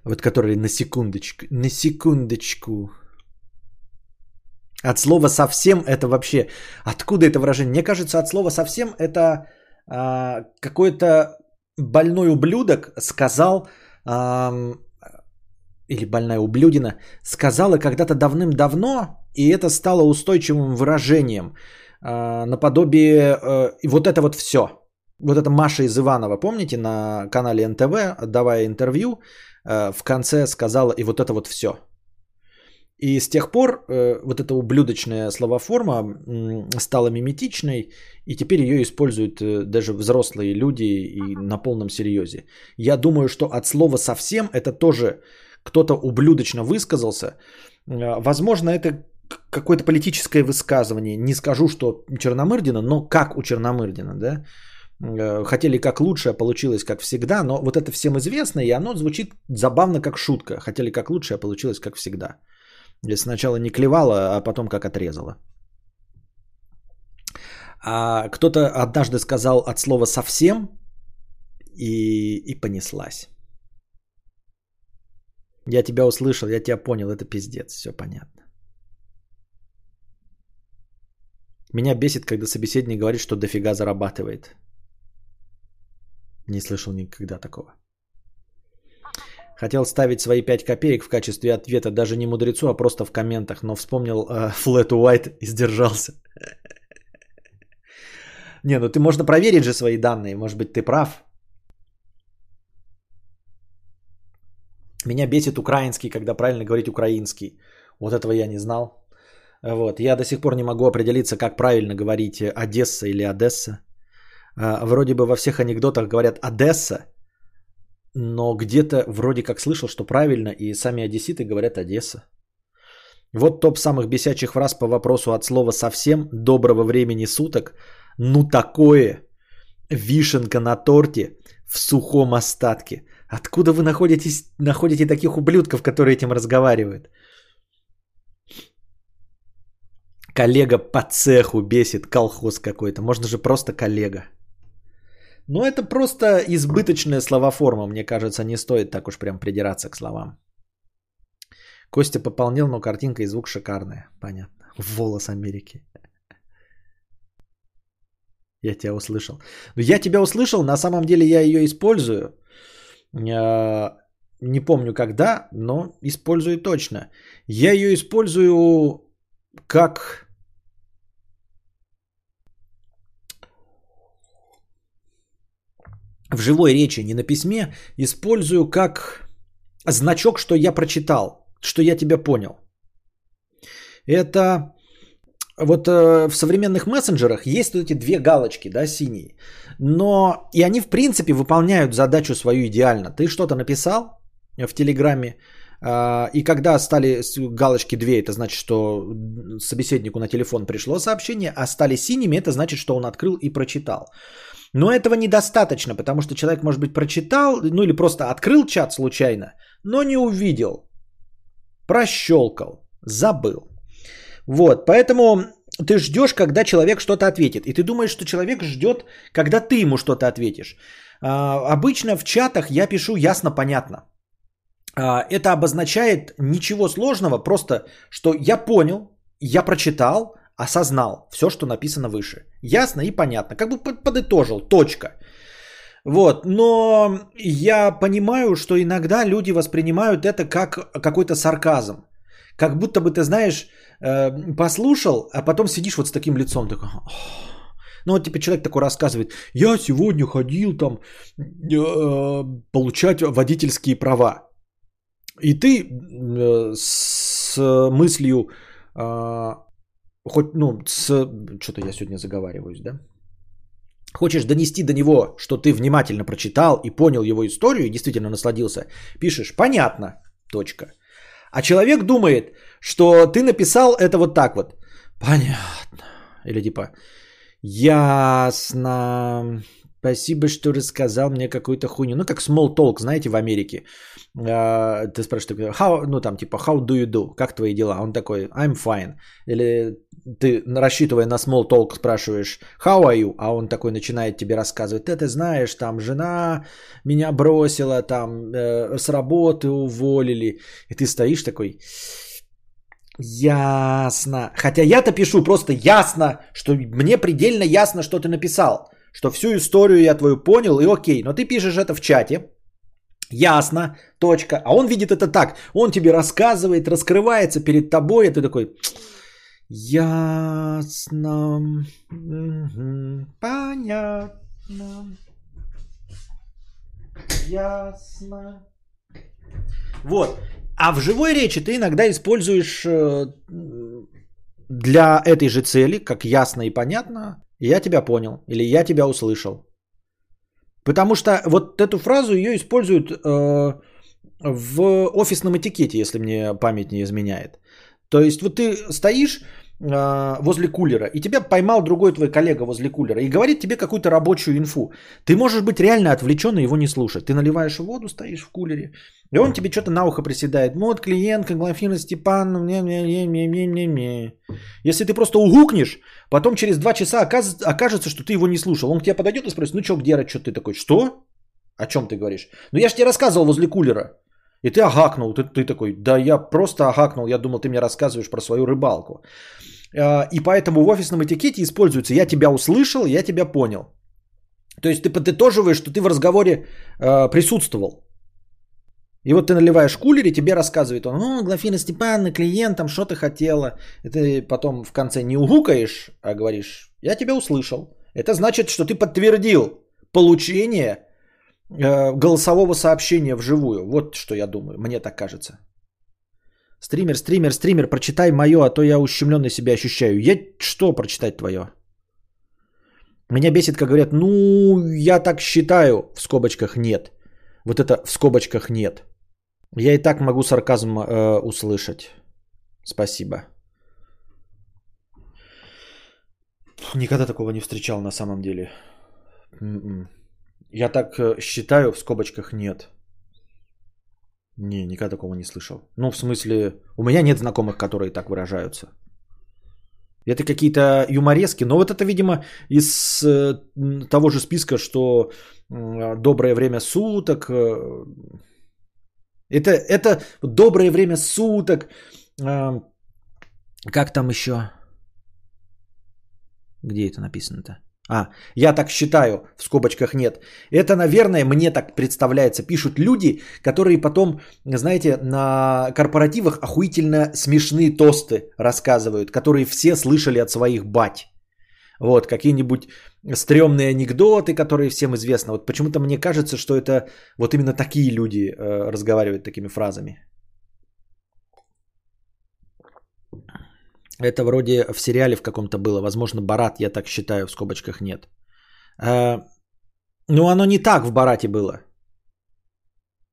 Вот который на секундочку, на секундочку. От слова совсем это вообще... Откуда это выражение? Мне кажется, от слова совсем это а, какой-то больной ублюдок сказал... А, или больная ублюдина, сказала когда-то давным-давно, и это стало устойчивым выражением, э, наподобие э, вот это вот все. Вот это Маша из Иванова, помните, на канале НТВ, давая интервью, в конце сказала и вот это вот все. И с тех пор э, вот эта ублюдочная словоформа стала миметичной, и теперь ее используют э, даже взрослые люди и на полном серьезе. Я думаю, что от слова совсем это тоже кто-то ублюдочно высказался. Возможно, это какое-то политическое высказывание. Не скажу, что Черномырдина, но как у Черномырдина, да? Э, хотели как лучше, а получилось как всегда, но вот это всем известно, и оно звучит забавно как шутка. Хотели как лучше, а получилось как всегда. Если сначала не клевало, а потом как отрезало. А кто-то однажды сказал от слова совсем и, и понеслась. Я тебя услышал, я тебя понял, это пиздец, все понятно. Меня бесит, когда собеседник говорит, что дофига зарабатывает. Не слышал никогда такого. Хотел ставить свои 5 копеек в качестве ответа даже не мудрецу, а просто в комментах, но вспомнил э, Flat и сдержался. Не, ну ты можно проверить же свои данные, может быть ты прав. Меня бесит украинский, когда правильно говорить украинский. Вот этого я не знал. Вот. Я до сих пор не могу определиться, как правильно говорить Одесса или Одесса. А, вроде бы во всех анекдотах говорят Одесса, но где-то вроде как слышал, что правильно, и сами одесситы говорят Одесса. Вот топ самых бесячих фраз по вопросу от слова «совсем», «доброго времени суток», «ну такое», «вишенка на торте», «в сухом остатке». Откуда вы находитесь, находите таких ублюдков, которые этим разговаривают? Коллега по цеху бесит, колхоз какой-то. Можно же просто коллега. Но это просто избыточная словоформа, мне кажется, не стоит так уж прям придираться к словам. Костя пополнил, но картинка и звук шикарные. Понятно. Волос Америки. Я тебя услышал. Но я тебя услышал, на самом деле я ее использую. Не помню когда, но использую точно. Я ее использую как в живой речи, не на письме, использую как значок, что я прочитал, что я тебя понял. Это вот э, в современных мессенджерах есть вот эти две галочки, да, синие. Но и они в принципе выполняют задачу свою идеально. Ты что-то написал в Телеграме, э, и когда стали галочки две, это значит, что собеседнику на телефон пришло сообщение, а стали синими, это значит, что он открыл и прочитал. Но этого недостаточно, потому что человек, может быть, прочитал, ну или просто открыл чат случайно, но не увидел, прощелкал, забыл. Вот, поэтому ты ждешь, когда человек что-то ответит. И ты думаешь, что человек ждет, когда ты ему что-то ответишь. А, обычно в чатах я пишу ясно, понятно. А, это обозначает ничего сложного, просто что я понял, я прочитал, осознал все, что написано выше. Ясно и понятно. Как бы подытожил. Точка. Вот, но я понимаю, что иногда люди воспринимают это как какой-то сарказм. Как будто бы ты знаешь, э, послушал, а потом сидишь вот с таким лицом, такой, ну вот типа человек такой рассказывает, я сегодня ходил там э, получать водительские права. И ты э, с мыслью, э, хоть, ну, с, что-то я сегодня заговариваюсь, да? Хочешь донести до него, что ты внимательно прочитал и понял его историю и действительно насладился, пишешь «понятно», точка. А человек думает, что ты написал это вот так вот. Понятно. Или типа, ясно. Спасибо, что рассказал мне какую-то хуйню. Ну, как small talk, знаете, в Америке. А, ты спрашиваешь, how, ну, там, типа, how do you do? Как твои дела? Он такой, I'm fine. Или ты, рассчитывая на small talk, спрашиваешь, how are you? А он такой начинает тебе рассказывать, ты, ты знаешь, там, жена меня бросила, там, э, с работы уволили. И ты стоишь такой, ясно. Хотя я-то пишу просто ясно, что мне предельно ясно, что ты написал что всю историю я твою понял и окей, но ты пишешь это в чате, ясно, точка, а он видит это так, он тебе рассказывает, раскрывается перед тобой, и ты такой, ясно, угу, понятно, ясно. Вот. А в живой речи ты иногда используешь э, для этой же цели, как ясно и понятно, я тебя понял или я тебя услышал. Потому что вот эту фразу ее используют э, в офисном этикете, если мне память не изменяет. То есть вот ты стоишь возле кулера, и тебя поймал другой твой коллега возле кулера и говорит тебе какую-то рабочую инфу. Ты можешь быть реально отвлечен и его не слушать. Ты наливаешь воду, стоишь в кулере, и он тебе что-то на ухо приседает. Ну вот клиентка Глафина Степан, не не не не не не не Если ты просто угукнешь, потом через два часа окажется, что ты его не слушал. Он к тебе подойдет и спросит, ну что, где что ты такой, что? О чем ты говоришь? Ну я же тебе рассказывал возле кулера. И ты агакнул, ты, ты такой, да я просто агакнул, я думал, ты мне рассказываешь про свою рыбалку. А, и поэтому в офисном этикете используется «я тебя услышал, я тебя понял». То есть ты подытоживаешь, что ты в разговоре э, присутствовал. И вот ты наливаешь кулер, и тебе рассказывает он, ну, Глафира Степановна, клиентам, что ты хотела. И ты потом в конце не угукаешь, а говоришь, я тебя услышал. Это значит, что ты подтвердил получение э, голосового сообщения вживую. Вот что я думаю, мне так кажется. Стример, стример, стример, прочитай мое, а то я ущемленно себя ощущаю. Я что прочитать твое? Меня бесит, как говорят, ну, я так считаю, в скобочках нет. Вот это в скобочках нет. Я и так могу сарказм э, услышать. Спасибо. Никогда такого не встречал на самом деле. М-м. Я так э, считаю, в скобочках нет. Не, никогда такого не слышал. Ну, в смысле, у меня нет знакомых, которые так выражаются. Это какие-то юморески, но вот это, видимо, из э, того же списка, что доброе время суток. Э, это, это доброе время суток. Э, как там еще? Где это написано-то? А, я так считаю, в скобочках нет. Это, наверное, мне так представляется, пишут люди, которые потом, знаете, на корпоративах охуительно смешные тосты рассказывают, которые все слышали от своих бать. Вот, какие-нибудь стрёмные анекдоты, которые всем известны. Вот почему-то мне кажется, что это вот именно такие люди э, разговаривают такими фразами. Это вроде в сериале в каком-то было. Возможно, Барат, я так считаю, в скобочках нет. А, ну, оно не так в Барате было.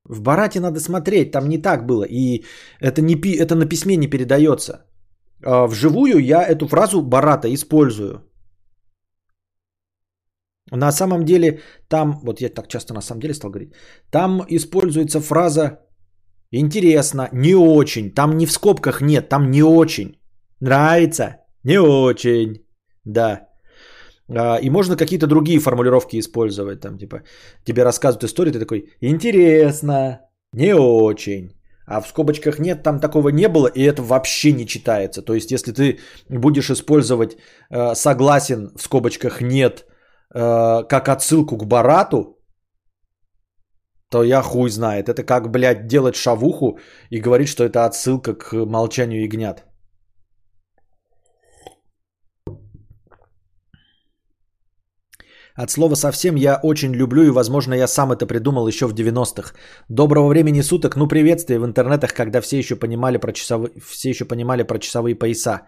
В Барате надо смотреть, там не так было. И это, не, это на письме не передается. А вживую я эту фразу Барата использую. На самом деле, там, вот я так часто на самом деле стал говорить, там используется фраза интересно, не очень, там не в скобках нет, там не очень. Нравится? Не очень. Да. А, и можно какие-то другие формулировки использовать. Там, типа, тебе рассказывают историю, ты такой, интересно, не очень. А в скобочках нет, там такого не было, и это вообще не читается. То есть, если ты будешь использовать э, согласен в скобочках нет э, как отсылку к Барату, то я хуй знает. Это как, блядь, делать шавуху и говорить, что это отсылка к молчанию ягнят. От слова совсем я очень люблю и, возможно, я сам это придумал еще в 90-х. Доброго времени суток, ну приветствие в интернетах, когда все еще понимали про часовые, все еще понимали про часовые пояса.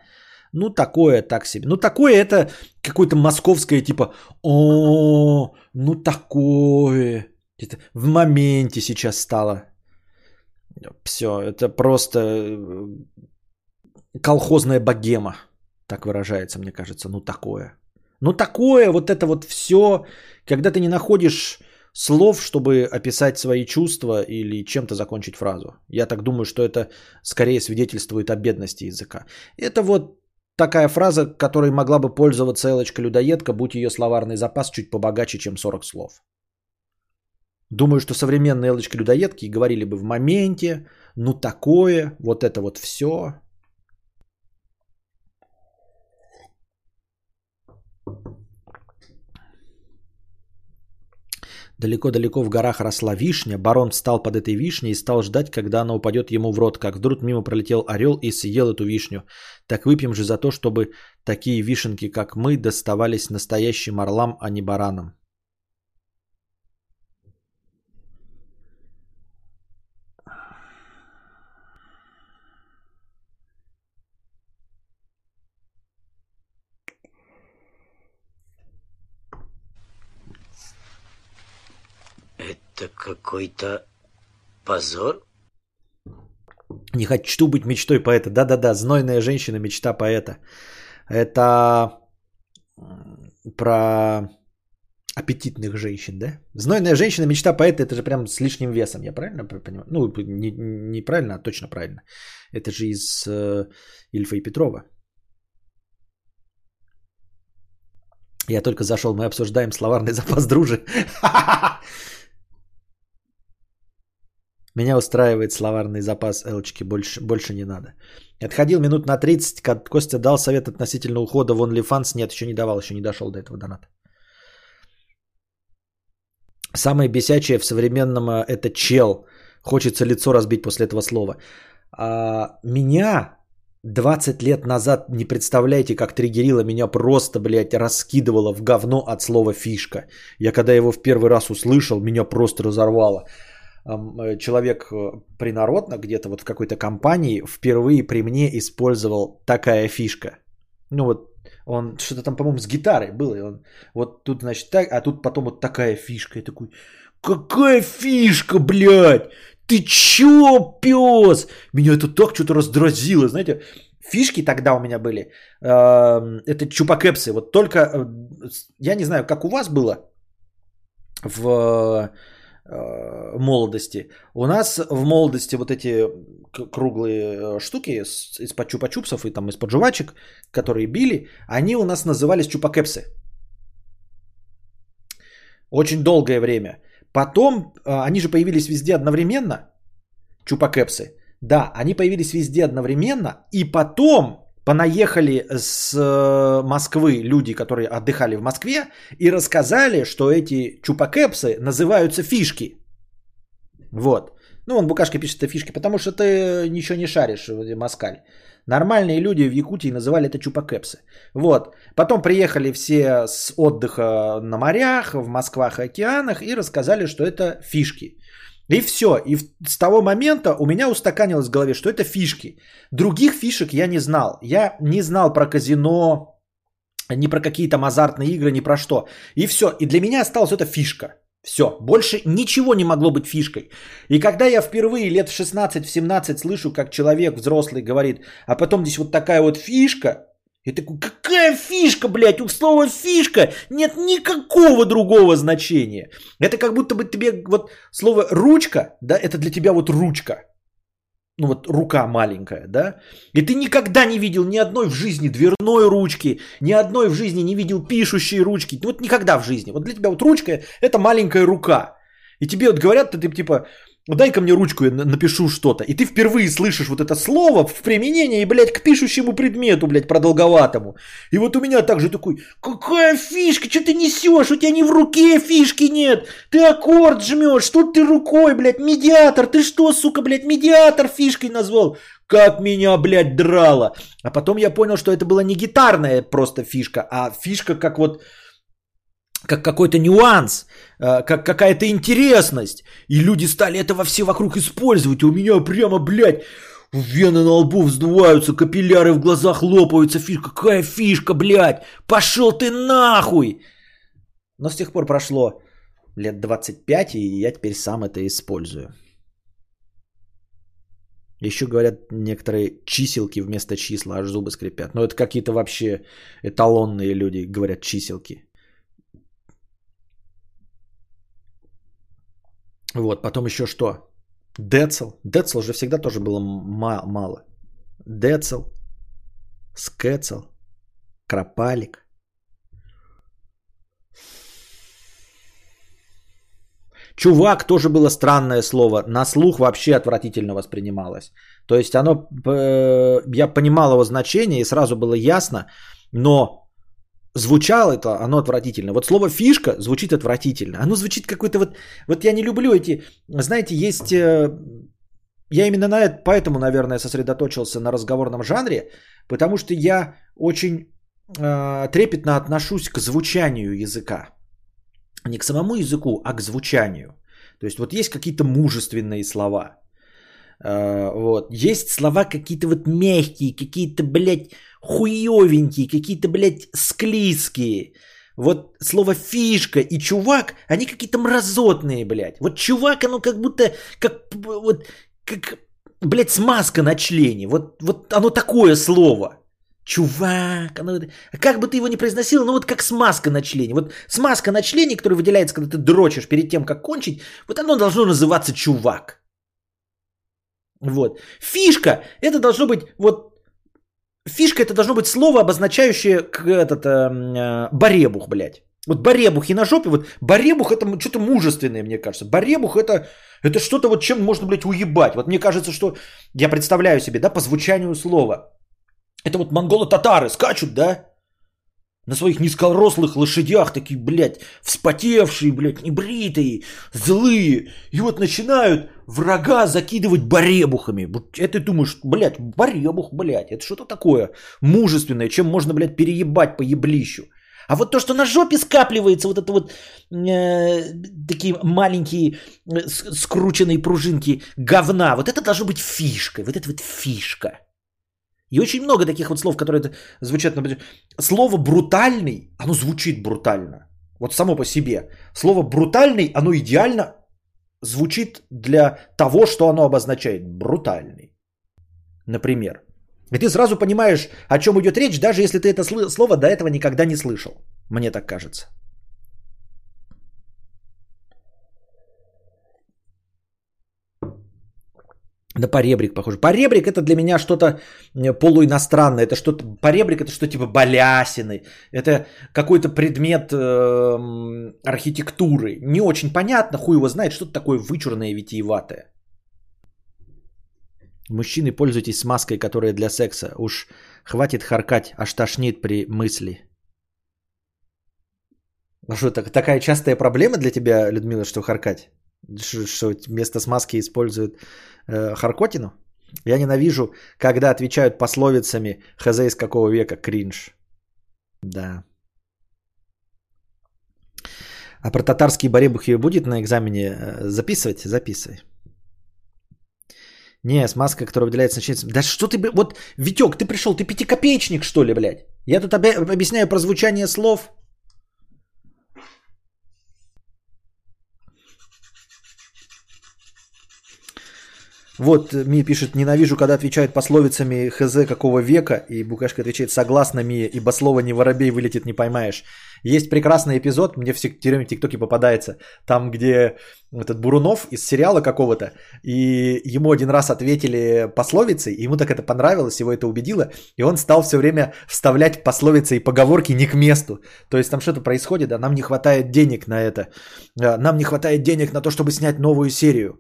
Ну такое так себе. Ну такое это какое-то московское типа, о, ну такое. Это в моменте сейчас стало. Все, это просто э, колхозная богема, так выражается, мне кажется, ну такое. Ну такое вот это вот все, когда ты не находишь слов, чтобы описать свои чувства или чем-то закончить фразу. Я так думаю, что это скорее свидетельствует о бедности языка. Это вот такая фраза, которой могла бы пользоваться Элочка-людоедка, будь ее словарный запас чуть побогаче, чем 40 слов. Думаю, что современные Элочки-людоедки говорили бы в моменте, ну такое, вот это вот все. Далеко-далеко в горах росла вишня. Барон встал под этой вишней и стал ждать, когда она упадет ему в рот. Как вдруг мимо пролетел орел и съел эту вишню. Так выпьем же за то, чтобы такие вишенки, как мы, доставались настоящим орлам, а не баранам. Это какой-то позор? Не хочу быть мечтой поэта. Да-да-да, знойная женщина, мечта поэта. Это про аппетитных женщин, да? Знойная женщина, мечта поэта, это же прям с лишним весом, я правильно понимаю? Ну, не, не а точно правильно. Это же из э, Ильфа и Петрова. Я только зашел, мы обсуждаем словарный запас дружи. Меня устраивает словарный запас Элочки, больше, больше не надо. Отходил минут на 30, как Костя дал совет относительно ухода в OnlyFans. Нет, еще не давал, еще не дошел до этого доната. Самое бесячее в современном э, это чел. Хочется лицо разбить после этого слова. А, меня 20 лет назад, не представляете, как триггерило меня просто, блядь, раскидывало в говно от слова фишка. Я когда его в первый раз услышал, меня просто разорвало. Э, человек э, принародно где-то вот в какой-то компании впервые при мне использовал такая фишка. Ну вот он что-то там, по-моему, с гитарой было. И он, вот тут, значит, так, а тут потом вот такая фишка. Я такой, какая фишка, блядь? Ты чё, пес? Меня это так что-то раздразило, знаете. Фишки тогда у меня были. Это чупакепсы. Вот только, э, я не знаю, как у вас было в молодости. У нас в молодости вот эти круглые э, штуки из-под чупа-чупсов и там из-под жвачек, которые били, они у нас назывались чупакепсы. Очень долгое время. Потом э, они же появились везде одновременно, чупакепсы. Да, они появились везде одновременно, и потом понаехали с э, Москвы люди, которые отдыхали в Москве, и рассказали, что эти чупакепсы называются фишки. Вот. Ну, он Букашка пишет это фишки, потому что ты ничего не шаришь, москаль. Нормальные люди в Якутии называли это чупакепсы. Вот. Потом приехали все с отдыха на морях, в Москвах и океанах и рассказали, что это фишки. И все. И с того момента у меня устаканилось в голове, что это фишки. Других фишек я не знал. Я не знал про казино, ни про какие то азартные игры, ни про что. И все. И для меня осталась эта фишка. Все, больше ничего не могло быть фишкой. И когда я впервые лет в 16-17 слышу, как человек взрослый говорит, а потом здесь вот такая вот фишка, и такой, какая фишка, блядь, у слова фишка нет никакого другого значения. Это как будто бы тебе вот слово ручка, да, это для тебя вот ручка. Ну вот рука маленькая, да. И ты никогда не видел ни одной в жизни дверной ручки, ни одной в жизни не видел пишущей ручки. Вот никогда в жизни. Вот для тебя вот ручка это маленькая рука. И тебе вот говорят, ты, ты типа, дай-ка мне ручку, я напишу что-то. И ты впервые слышишь вот это слово в применении, блядь, к пишущему предмету, блядь, продолговатому. И вот у меня также такой, какая фишка, что ты несешь, у тебя ни в руке фишки нет. Ты аккорд жмешь, тут ты рукой, блядь, медиатор. Ты что, сука, блядь, медиатор фишкой назвал? Как меня, блядь, драло. А потом я понял, что это была не гитарная просто фишка, а фишка как вот как какой-то нюанс, э, как какая-то интересность. И люди стали это во все вокруг использовать. И у меня прямо, блядь, вены на лбу вздуваются, капилляры в глазах лопаются. Фишка, какая фишка, блядь? Пошел ты нахуй! Но с тех пор прошло лет 25, и я теперь сам это использую. Еще говорят некоторые чиселки вместо числа, аж зубы скрипят. Но это какие-то вообще эталонные люди говорят чиселки. Вот, потом еще что? Децл. Децл же всегда тоже было мало. Децл, скецл, кропалик. Чувак тоже было странное слово. На слух вообще отвратительно воспринималось. То есть оно, э, я понимал его значение и сразу было ясно, но звучало это, оно отвратительно. Вот слово фишка звучит отвратительно. Оно звучит какой-то вот... Вот я не люблю эти... Знаете, есть... Э, я именно на это, поэтому, наверное, сосредоточился на разговорном жанре, потому что я очень э, трепетно отношусь к звучанию языка. Не к самому языку, а к звучанию. То есть вот есть какие-то мужественные слова. Э, вот. Есть слова какие-то вот мягкие, какие-то, блядь, хуевенькие, какие-то, блядь, склизкие. Вот слово фишка и чувак, они какие-то мразотные, блядь. Вот чувак, оно как будто, как, вот, как, блядь, смазка на члене. Вот, вот оно такое слово. Чувак, оно, как бы ты его ни произносил, ну вот как смазка на члене. Вот смазка на члене, которая выделяется, когда ты дрочишь перед тем, как кончить, вот оно должно называться чувак. Вот. Фишка, это должно быть вот Фишка это должно быть слово, обозначающее этот, э, баребух, блядь. Вот баребухи на жопе, вот баребух это что-то мужественное, мне кажется. Баребух это, это что-то вот чем можно, блядь, уебать. Вот мне кажется, что я представляю себе, да, по звучанию слова. Это вот монголо-татары скачут, да, на своих низкорослых лошадях, такие, блядь, вспотевшие, блядь, небритые, злые. И вот начинают врага закидывать баребухами. Это ты думаешь, блядь, баребух, блядь, это что-то такое мужественное, чем можно, блядь, переебать по еблищу. А вот то, что на жопе скапливается, вот это вот э, такие маленькие э, скрученные пружинки говна, вот это должно быть фишкой, вот это вот фишка. И очень много таких вот слов, которые звучат, например, слово брутальный, оно звучит брутально. Вот само по себе. Слово брутальный, оно идеально звучит для того, что оно обозначает. Брутальный. Например. И ты сразу понимаешь, о чем идет речь, даже если ты это слово до этого никогда не слышал. Мне так кажется. На поребрик похоже. Поребрик это для меня что-то э, полуиностранное. Это что-то поребрик это что то типа балясины. Это какой-то предмет э, архитектуры. Не очень понятно, хуй его знает, что-то такое вычурное и витиеватое. Мужчины, пользуйтесь смазкой, которая для секса. Уж хватит харкать, аж тошнит при мысли. А что, так, такая частая проблема для тебя, Людмила, что харкать? Что, вместо смазки используют э, харкотину? Я ненавижу, когда отвечают пословицами хз из какого века кринж. Да. А про татарские баребухи будет на экзамене э, записывать? Записывай. Не, смазка, которая выделяется начинается... Да что ты, вот, Витек, ты пришел, ты пятикопеечник, что ли, блядь? Я тут объясняю про звучание слов. Вот Мия пишет, ненавижу, когда отвечают пословицами хз какого века, и Букашка отвечает, согласно Мия, ибо слово не воробей вылетит, не поймаешь. Есть прекрасный эпизод, мне все время в ТикТоке попадается, там, где этот Бурунов из сериала какого-то, и ему один раз ответили пословицей, ему так это понравилось, его это убедило, и он стал все время вставлять пословицы и поговорки не к месту. То есть там что-то происходит, а нам не хватает денег на это, а, нам не хватает денег на то, чтобы снять новую серию.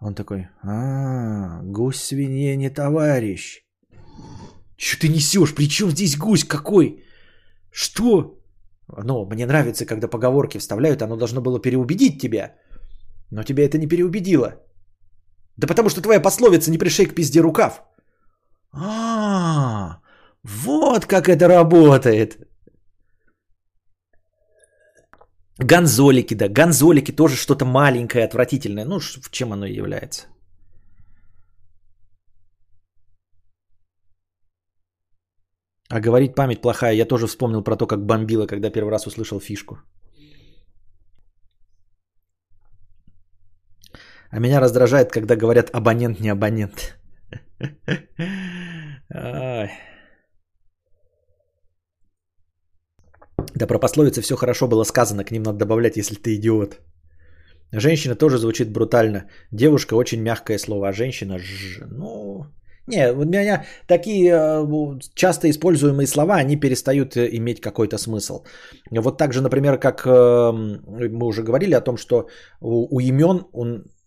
Он такой, а, гусь свинье не товарищ. Что ты несешь? При чем здесь гусь? Какой? Что? Ну, мне нравится, когда поговорки вставляют, оно должно было переубедить тебя. Но тебя это не переубедило. Да потому что твоя пословица не пришей к пизде рукав. А, вот как это работает. Гонзолики, да, гонзолики тоже что-то маленькое, отвратительное. Ну, в чем оно является. А говорить память плохая. Я тоже вспомнил про то, как бомбило, когда первый раз услышал фишку. А меня раздражает, когда говорят абонент, не абонент. Ай. Да про пословицы все хорошо было сказано, к ним надо добавлять, если ты идиот. Женщина тоже звучит брутально. Девушка очень мягкое слово, а женщина ж... Ну, не, у меня такие э, часто используемые слова, они перестают э, иметь какой-то смысл. Вот так же, например, как э, мы уже говорили о том, что у, имен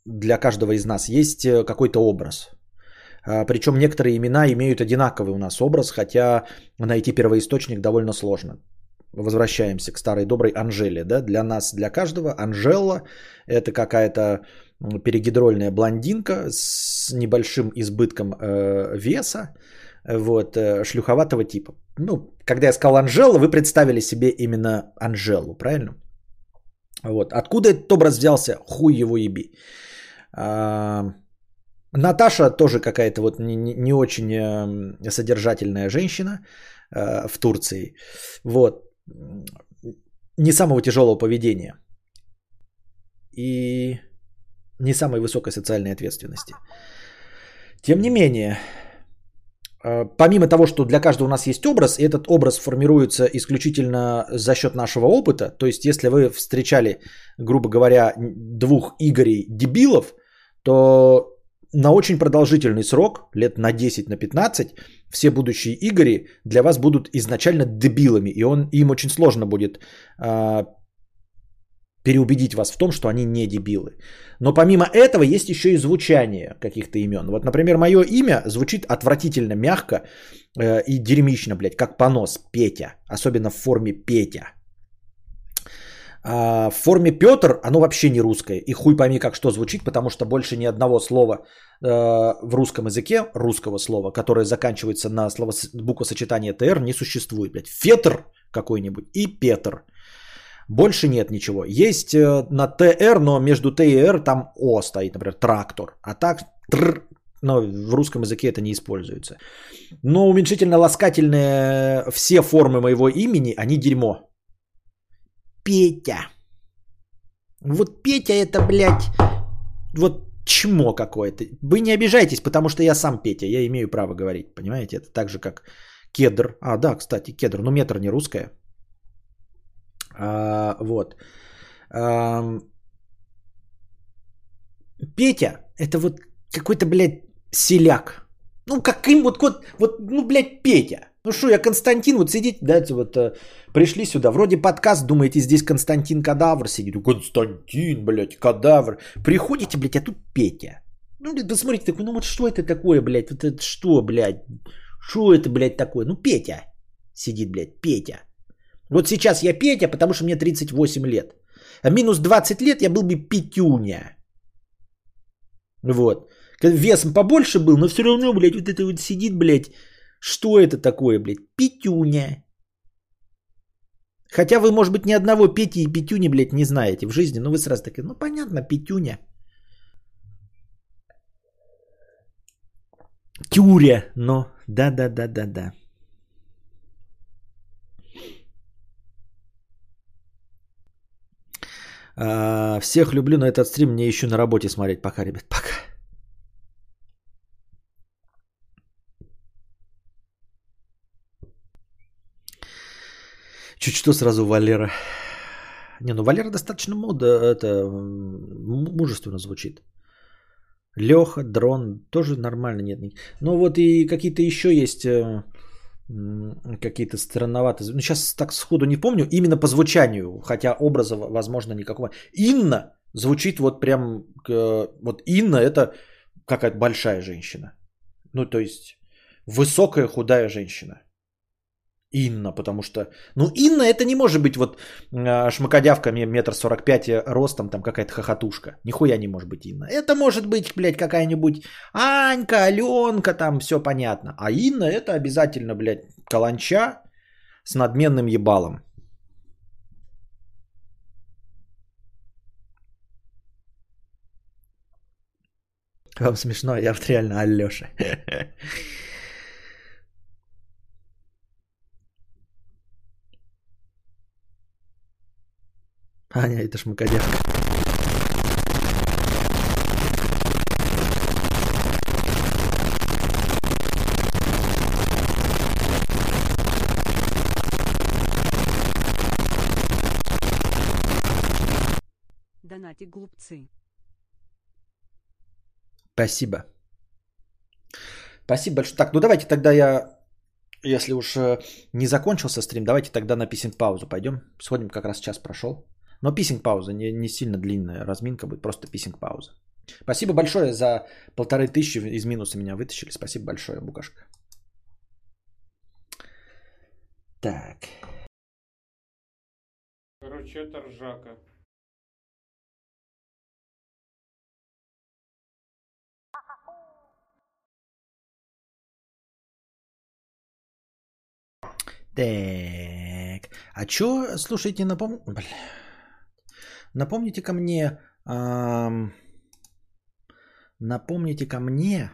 для каждого из нас есть какой-то образ. А, Причем некоторые имена имеют одинаковый у нас образ, хотя найти первоисточник довольно сложно возвращаемся к старой доброй Анжеле. Да? Для нас, для каждого Анжела это какая-то перегидрольная блондинка с небольшим избытком э, веса, вот, э, шлюховатого типа. Ну, когда я сказал Анжела, вы представили себе именно Анжелу, правильно? Вот. Откуда этот образ взялся? Хуй его еби. А, Наташа тоже какая-то вот не, не, очень э, содержательная женщина э, в Турции. Вот не самого тяжелого поведения и не самой высокой социальной ответственности. Тем не менее, э, помимо того, что для каждого у нас есть образ, и этот образ формируется исключительно за счет нашего опыта, то есть если вы встречали, грубо говоря, двух Игорей дебилов, то на очень продолжительный срок, лет на 10, на 15, все будущие Игори для вас будут изначально дебилами, и он, им очень сложно будет э, переубедить вас в том, что они не дебилы. Но помимо этого есть еще и звучание каких-то имен. Вот, например, мое имя звучит отвратительно мягко э, и дерьмично, блядь, как понос Петя, особенно в форме Петя. А в форме Петр оно вообще не русское. И хуй пойми, как что звучит, потому что больше ни одного слова э, в русском языке, русского слова, которое заканчивается на слово, буквосочетание ТР, не существует. Блядь. Фетр какой-нибудь и Петр. Больше нет ничего. Есть э, на ТР, но между Т и Р там О стоит, например, трактор. А так тр, но в русском языке это не используется. Но уменьшительно-ласкательные все формы моего имени, они дерьмо. Петя. Вот Петя это, блядь, вот чмо какое-то. Вы не обижайтесь, потому что я сам Петя, я имею право говорить, понимаете? Это так же, как кедр. А, да, кстати, кедр, но метр не русская. А, вот. А, Петя, это вот какой-то, блядь, селяк. Ну, каким вот, вот, вот, ну, блядь, Петя. Ну что, я Константин, вот сидите, да, вот э, пришли сюда, вроде подкаст, думаете, здесь Константин Кадавр сидит. Константин, блядь, Кадавр. Приходите, блядь, а тут Петя. Ну, посмотрите, такой, ну вот что это такое, блядь, вот это что, блядь, что это, блядь, такое? Ну, Петя сидит, блядь, Петя. Вот сейчас я Петя, потому что мне 38 лет. А минус 20 лет я был бы Петюня. Вот. Весом побольше был, но все равно, блядь, вот это вот сидит, блядь, что это такое, блядь? Петюня. Хотя вы, может быть, ни одного Пети и Петюни, блядь, не знаете в жизни. Но вы сразу такие, ну понятно, Петюня. Тюря, но да-да-да-да-да. А, всех люблю, но этот стрим мне еще на работе смотреть. Пока, ребят, пока. Чуть что сразу Валера. Не, ну Валера достаточно мода, это мужественно звучит. Леха, дрон, тоже нормально, нет. Ну вот и какие-то еще есть э, какие-то странноватые. Ну сейчас так сходу не помню, именно по звучанию, хотя образа, возможно, никакого. Инна звучит вот прям, вот Инна это какая-то большая женщина. Ну то есть высокая худая женщина. Инна, потому что... Ну, Инна это не может быть вот э, шмакодявка метр сорок пять ростом, там какая-то хохотушка. Нихуя не может быть Инна. Это может быть, блядь, какая-нибудь Анька, Аленка, там все понятно. А Инна это обязательно, блядь, каланча с надменным ебалом. Вам смешно, я вот реально Алёша. Аня, это шмакодявка. Донати глупцы. Спасибо. Спасибо большое. Так, ну давайте тогда я, если уж э, не закончился стрим, давайте тогда на писинг паузу пойдем. Сходим, как раз час прошел. Но писинг пауза, не, не сильно длинная разминка будет, просто писинг пауза. Спасибо большое за полторы тысячи из минуса меня вытащили. Спасибо большое, Букашка. Так. Короче, это ржака. Так. А чё, слушайте, напомню... Бля. Напомните ко мне, эм, напомните ко мне,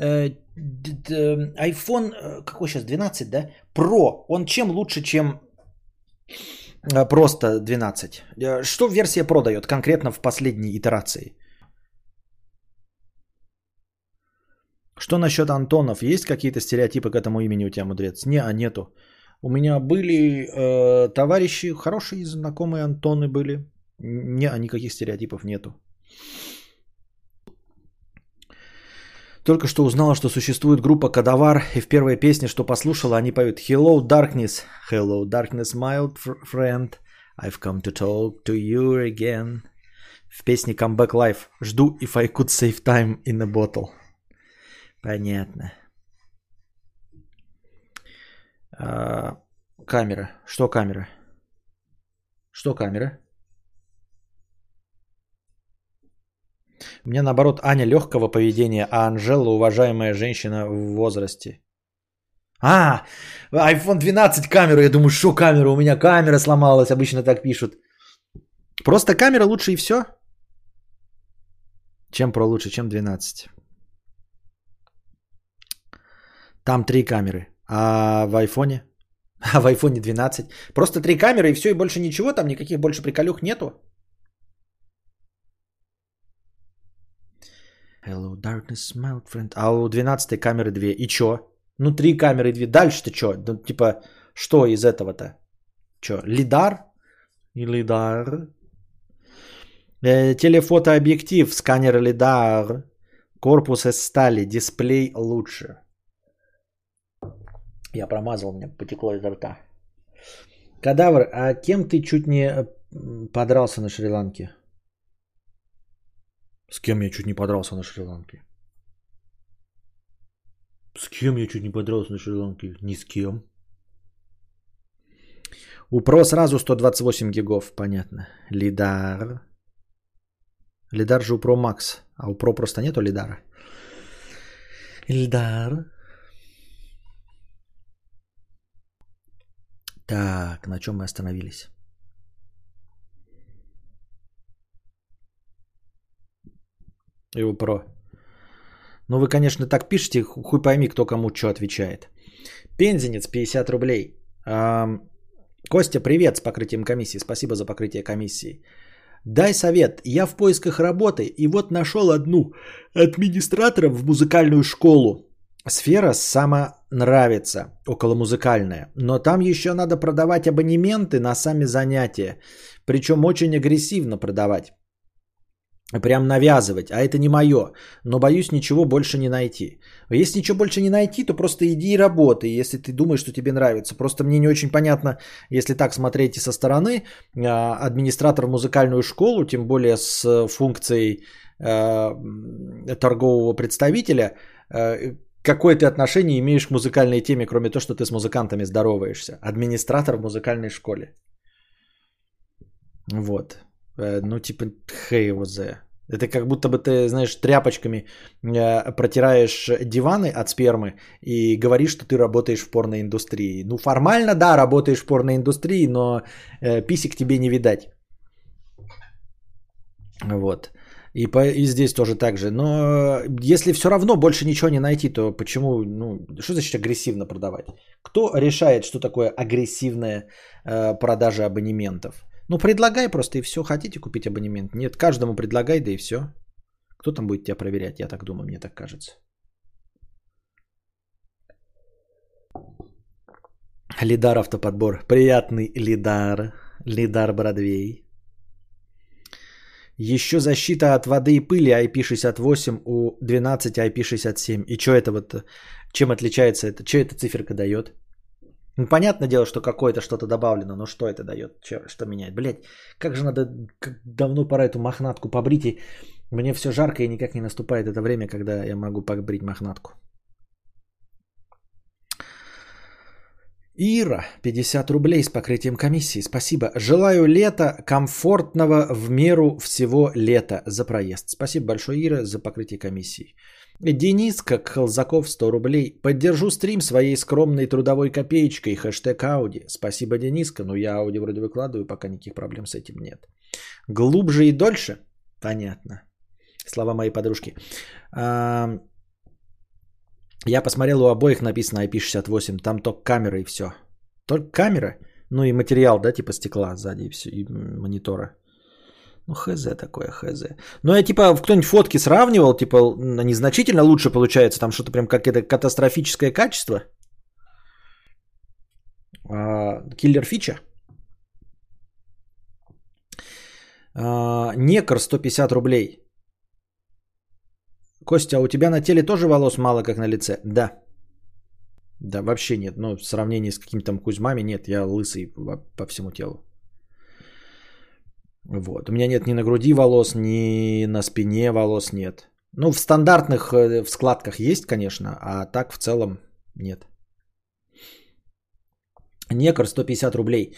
э, iPhone, э, какой сейчас, 12, да? Pro, он чем лучше, чем э, просто 12? Э, что версия Pro дает конкретно в последней итерации? Что насчет Антонов? Есть какие-то стереотипы к этому имени у тебя, мудрец? Не, а нету. У меня были э, товарищи, хорошие знакомые Антоны были. Не, никаких стереотипов нету. Только что узнала, что существует группа Кадавар, и в первой песне, что послушала, они поют Hello, Darkness, Hello, Darkness, my old fr- friend, I've come to talk to you again. В песне Comeback Life жду If I could save time in a bottle. Понятно. А, камера. Что камера? Что камера? Меня наоборот Аня легкого поведения, а Анжела уважаемая женщина в возрасте. А, iPhone 12 камеру. Я думаю, что камера? У меня камера сломалась. Обычно так пишут. Просто камера лучше и все. Чем про лучше, чем 12. Там три камеры. А в айфоне? А в айфоне 12. Просто три камеры и все, и больше ничего. Там никаких больше приколюх нету. Hello, darkness, my old friend. А у 12 камеры 2. И чё? Ну, три камеры 2. Дальше-то чё? Ну, типа, что из этого-то? Чё, лидар? И лидар? Э, телефотообъектив, сканер лидар. Корпус из стали, дисплей лучше. Я промазал, меня потекло изо рта. Кадавр, а кем ты чуть не э, подрался на Шри-Ланке? С кем я чуть не подрался на Шри-Ланке? С кем я чуть не подрался на Шри-Ланке? Ни с кем. У Про сразу 128 гигов, понятно. Лидар. Лидар же у Pro Max, а у Pro просто нету лидара. Лидар. Так, на чем мы остановились? У Pro. Ну, вы, конечно, так пишете, хуй пойми, кто кому что отвечает. Пензенец, 50 рублей. Ам, Костя, привет с покрытием комиссии. Спасибо за покрытие комиссии. Дай совет. Я в поисках работы и вот нашел одну администратора в музыкальную школу. Сфера сама нравится, околомузыкальная. Но там еще надо продавать абонементы на сами занятия. Причем очень агрессивно продавать. Прям навязывать, а это не мое. Но боюсь ничего больше не найти. Если ничего больше не найти, то просто иди и работай, если ты думаешь, что тебе нравится. Просто мне не очень понятно, если так смотреть и со стороны, а, администратор музыкальную школу, тем более с функцией э, торгового представителя, э, какое ты отношение имеешь к музыкальной теме, кроме того, что ты с музыкантами здороваешься? Администратор в музыкальной школе. Вот. Э, Ну, типа, хей его за. Это как будто бы ты, знаешь, тряпочками э, протираешь диваны от спермы и говоришь, что ты работаешь в порной индустрии. Ну, формально, да, работаешь в порной индустрии, но э, писек тебе не видать. Вот. И, по, и здесь тоже так же. Но если все равно больше ничего не найти, то почему, ну, что значит агрессивно продавать? Кто решает, что такое агрессивная э, продажа абонементов? Ну, предлагай просто и все. Хотите купить абонемент? Нет, каждому предлагай, да и все. Кто там будет тебя проверять? Я так думаю, мне так кажется. Лидар автоподбор. Приятный Лидар. Лидар Бродвей. Еще защита от воды и пыли IP68 у 12 IP67. И что это вот, чем отличается это? Что эта циферка дает? Ну, понятное дело, что какое-то что-то добавлено, но что это дает? Че, что меняет? Блять, как же надо, как давно пора эту мохнатку побрить. И мне все жарко и никак не наступает это время, когда я могу побрить мохнатку. Ира, 50 рублей с покрытием комиссии. Спасибо. Желаю лета комфортного в меру всего лета за проезд. Спасибо большое, Ира, за покрытие комиссии. Дениска Холзаков 100 рублей. Поддержу стрим своей скромной трудовой копеечкой. Хэштег Ауди. Спасибо, Дениска. Но я Ауди вроде выкладываю, пока никаких проблем с этим нет. Глубже и дольше? Понятно. Слова моей подружки. Я посмотрел, у обоих написано IP68. Там только камера и все. Только камера. Ну и материал, да, типа стекла сзади и, все, и монитора. Ну, хз такое, хз. Ну, я типа, кто-нибудь фотки сравнивал, типа, незначительно лучше получается, там что-то прям какое-то катастрофическое качество. А, киллер фича. А, Некр 150 рублей. Костя, а у тебя на теле тоже волос мало, как на лице? Да. Да, вообще нет. Ну, в сравнении с какими-то там Кузьмами, нет, я лысый по всему телу. Вот. У меня нет ни на груди волос, ни на спине волос нет. Ну, в стандартных э, в складках есть, конечно, а так в целом нет. Некор 150 рублей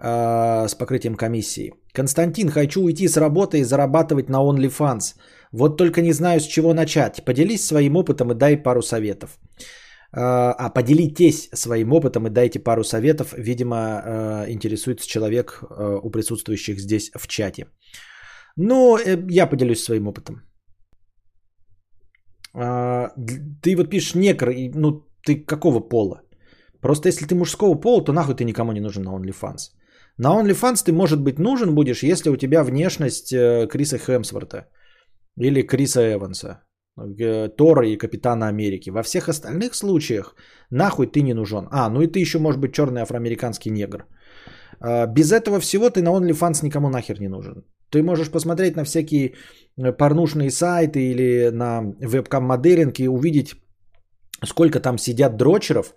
э, с покрытием комиссии. Константин, хочу уйти с работы и зарабатывать на OnlyFans. Вот только не знаю, с чего начать. Поделись своим опытом и дай пару советов. Э, а поделитесь своим опытом и дайте пару советов. Видимо, э, интересуется человек у присутствующих здесь в чате. Ну, я поделюсь своим опытом. Ты вот пишешь некр, ну ты какого пола? Просто если ты мужского пола, то нахуй ты никому не нужен на OnlyFans. На OnlyFans ты, может быть, нужен будешь, если у тебя внешность э, Криса Хемсворта или Криса Эванса, э, Тора и Капитана Америки. Во всех остальных случаях нахуй ты не нужен. А, ну и ты еще, может быть, черный афроамериканский негр. А, без этого всего ты на OnlyFans никому нахер не нужен. Ты можешь посмотреть на всякие э, порнушные сайты или на вебкам-моделинг и увидеть, сколько там сидят дрочеров,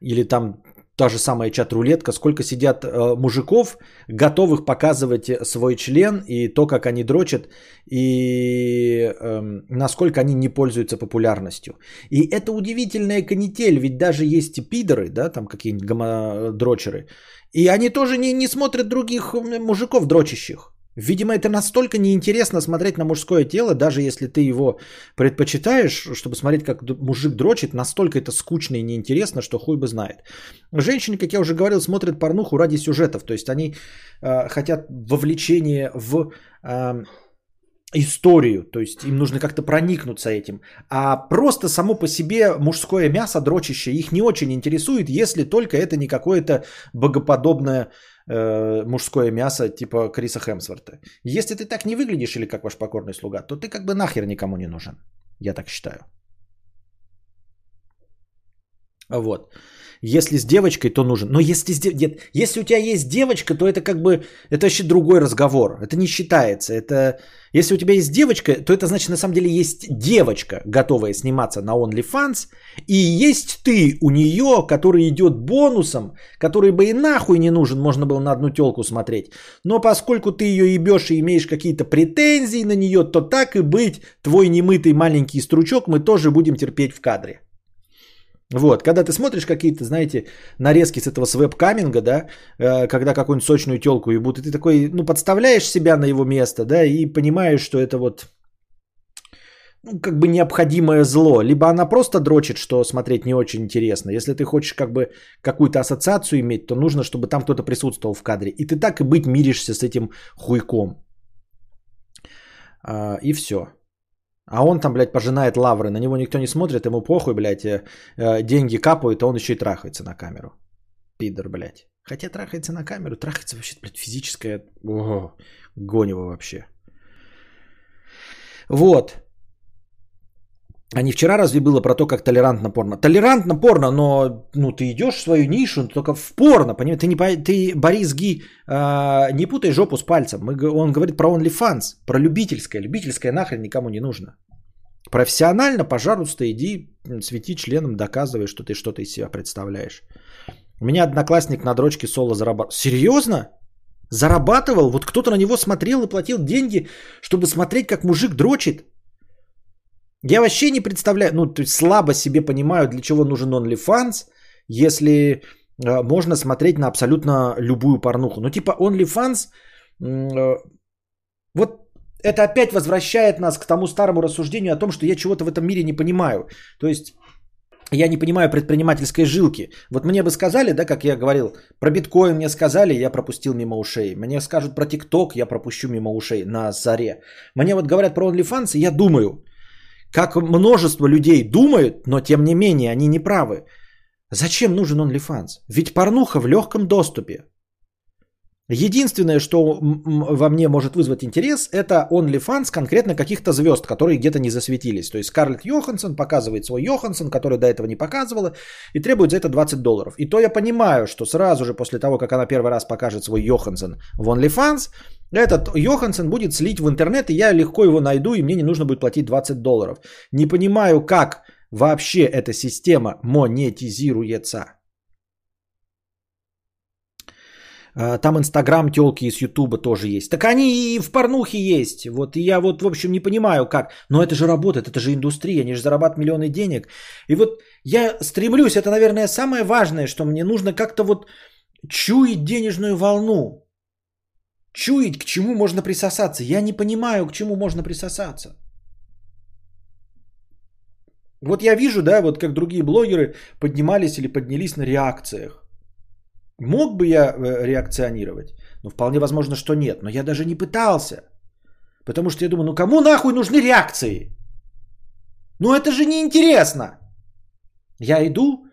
или там та же самая чат-рулетка, сколько сидят э, мужиков, готовых показывать свой член и то, как они дрочат, и э, насколько они не пользуются популярностью. И это удивительная канитель, ведь даже есть пидоры, да, там какие-нибудь гомодрочеры, и они тоже не, не смотрят других мужиков дрочащих. Видимо, это настолько неинтересно смотреть на мужское тело, даже если ты его предпочитаешь, чтобы смотреть, как мужик дрочит, настолько это скучно и неинтересно, что хуй бы знает. Женщины, как я уже говорил, смотрят порнуху ради сюжетов, то есть они э, хотят вовлечения в э, историю, то есть им нужно как-то проникнуться этим. А просто само по себе мужское мясо дрочащее их не очень интересует, если только это не какое-то богоподобное э, мужское мясо типа Криса Хемсворта. Если ты так не выглядишь или как ваш покорный слуга, то ты как бы нахер никому не нужен. Я так считаю. Вот. Если с девочкой, то нужен. Но если, с. Нет, если у тебя есть девочка, то это как бы, это вообще другой разговор. Это не считается. Это, если у тебя есть девочка, то это значит на самом деле есть девочка, готовая сниматься на OnlyFans, и есть ты у нее, который идет бонусом, который бы и нахуй не нужен, можно было на одну телку смотреть. Но поскольку ты ее ебешь и имеешь какие-то претензии на нее, то так и быть, твой немытый маленький стручок мы тоже будем терпеть в кадре. Вот, когда ты смотришь какие-то, знаете, нарезки с этого с веб-каминга, да, э, когда какую-нибудь сочную телку ебут, и ты такой, ну, подставляешь себя на его место, да, и понимаешь, что это вот, ну, как бы необходимое зло. Либо она просто дрочит, что смотреть не очень интересно. Если ты хочешь как бы какую-то ассоциацию иметь, то нужно, чтобы там кто-то присутствовал в кадре. И ты так и быть миришься с этим хуйком. А, и все. А он там, блядь, пожинает лавры, на него никто не смотрит, ему похуй, блядь, э, э, деньги капают, а он еще и трахается на камеру. Пидор, блядь. Хотя трахается на камеру, трахается вообще, блядь, физическое... Ого, гонево вообще. Вот. А не вчера разве было про то, как толерантно порно? Толерантно порно, но ну, ты идешь в свою нишу, только в порно, понимаешь? Ты, не, ты Борис Ги, э, не путай жопу с пальцем. Мы, он говорит про OnlyFans, про любительское. Любительское нахрен никому не нужно. Профессионально, пожалуйста, иди свети членом, доказывай, что ты что-то из себя представляешь. У меня одноклассник на дрочке соло зарабатывал. Серьезно? Зарабатывал? Вот кто-то на него смотрел и платил деньги, чтобы смотреть, как мужик дрочит? Я вообще не представляю, ну, то есть слабо себе понимаю, для чего нужен OnlyFans, если э, можно смотреть на абсолютно любую порнуху. Ну, типа OnlyFans, э, вот это опять возвращает нас к тому старому рассуждению о том, что я чего-то в этом мире не понимаю. То есть я не понимаю предпринимательской жилки. Вот мне бы сказали, да, как я говорил, про биткоин мне сказали, я пропустил мимо ушей. Мне скажут про ТикТок, я пропущу мимо ушей на заре. Мне вот говорят про OnlyFans, и я думаю, как множество людей думают, но тем не менее они не правы. Зачем нужен OnlyFans? Ведь порнуха в легком доступе. Единственное, что во мне может вызвать интерес, это OnlyFans конкретно каких-то звезд, которые где-то не засветились. То есть Скарлетт Йоханссон показывает свой Йоханссон, который до этого не показывала, и требует за это 20 долларов. И то я понимаю, что сразу же после того, как она первый раз покажет свой Йоханссон в OnlyFans, этот Йоханссон будет слить в интернет, и я легко его найду, и мне не нужно будет платить 20 долларов. Не понимаю, как вообще эта система монетизируется. А, Там Инстаграм телки из Ютуба тоже есть. Так они и в порнухе есть. Вот и я вот, в общем, не понимаю, как. Но это же работает, это же индустрия, они же зарабатывают миллионы денег. И вот я стремлюсь, это, наверное, самое важное, что мне нужно как-то вот чуять денежную волну. Чуять, к чему можно присосаться. Я не понимаю, к чему можно присосаться. Вот я вижу, да, вот как другие блогеры поднимались или поднялись на реакциях. Мог бы я э, реакционировать? Ну, вполне возможно, что нет. Но я даже не пытался. Потому что я думаю, ну кому нахуй нужны реакции? Ну это же неинтересно. Я иду,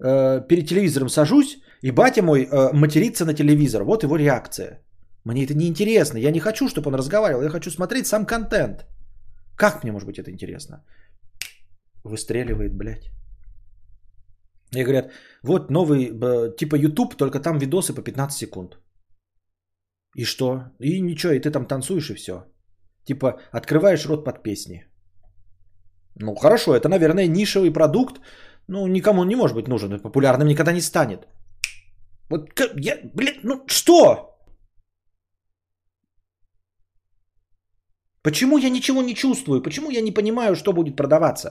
э, перед телевизором сажусь, и батя мой э, матерится на телевизор. Вот его реакция. Мне это неинтересно. Я не хочу, чтобы он разговаривал. Я хочу смотреть сам контент. Как мне может быть это интересно? Выстреливает, блядь. И говорят, вот новый, б, типа YouTube, только там видосы по 15 секунд. И что? И ничего, и ты там танцуешь и все. Типа открываешь рот под песни. Ну хорошо, это, наверное, нишевый продукт. Ну, никому он не может быть нужен. Популярным никогда не станет. Вот я, блядь, ну что? Почему я ничего не чувствую? Почему я не понимаю, что будет продаваться?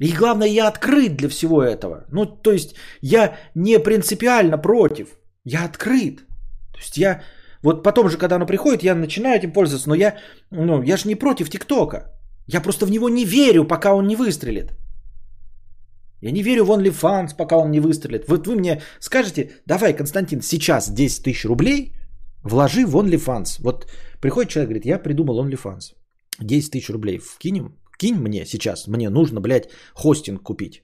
И главное, я открыт для всего этого. Ну, то есть, я не принципиально против. Я открыт. То есть, я... Вот потом же, когда оно приходит, я начинаю этим пользоваться. Но я, ну, я же не против ТикТока. Я просто в него не верю, пока он не выстрелит. Я не верю в OnlyFans, пока он не выстрелит. Вот вы мне скажете, давай, Константин, сейчас 10 тысяч рублей вложи в OnlyFans. Вот приходит человек, говорит, я придумал OnlyFans. 10 тысяч рублей вкинем, кинь мне сейчас, мне нужно, блядь, хостинг купить.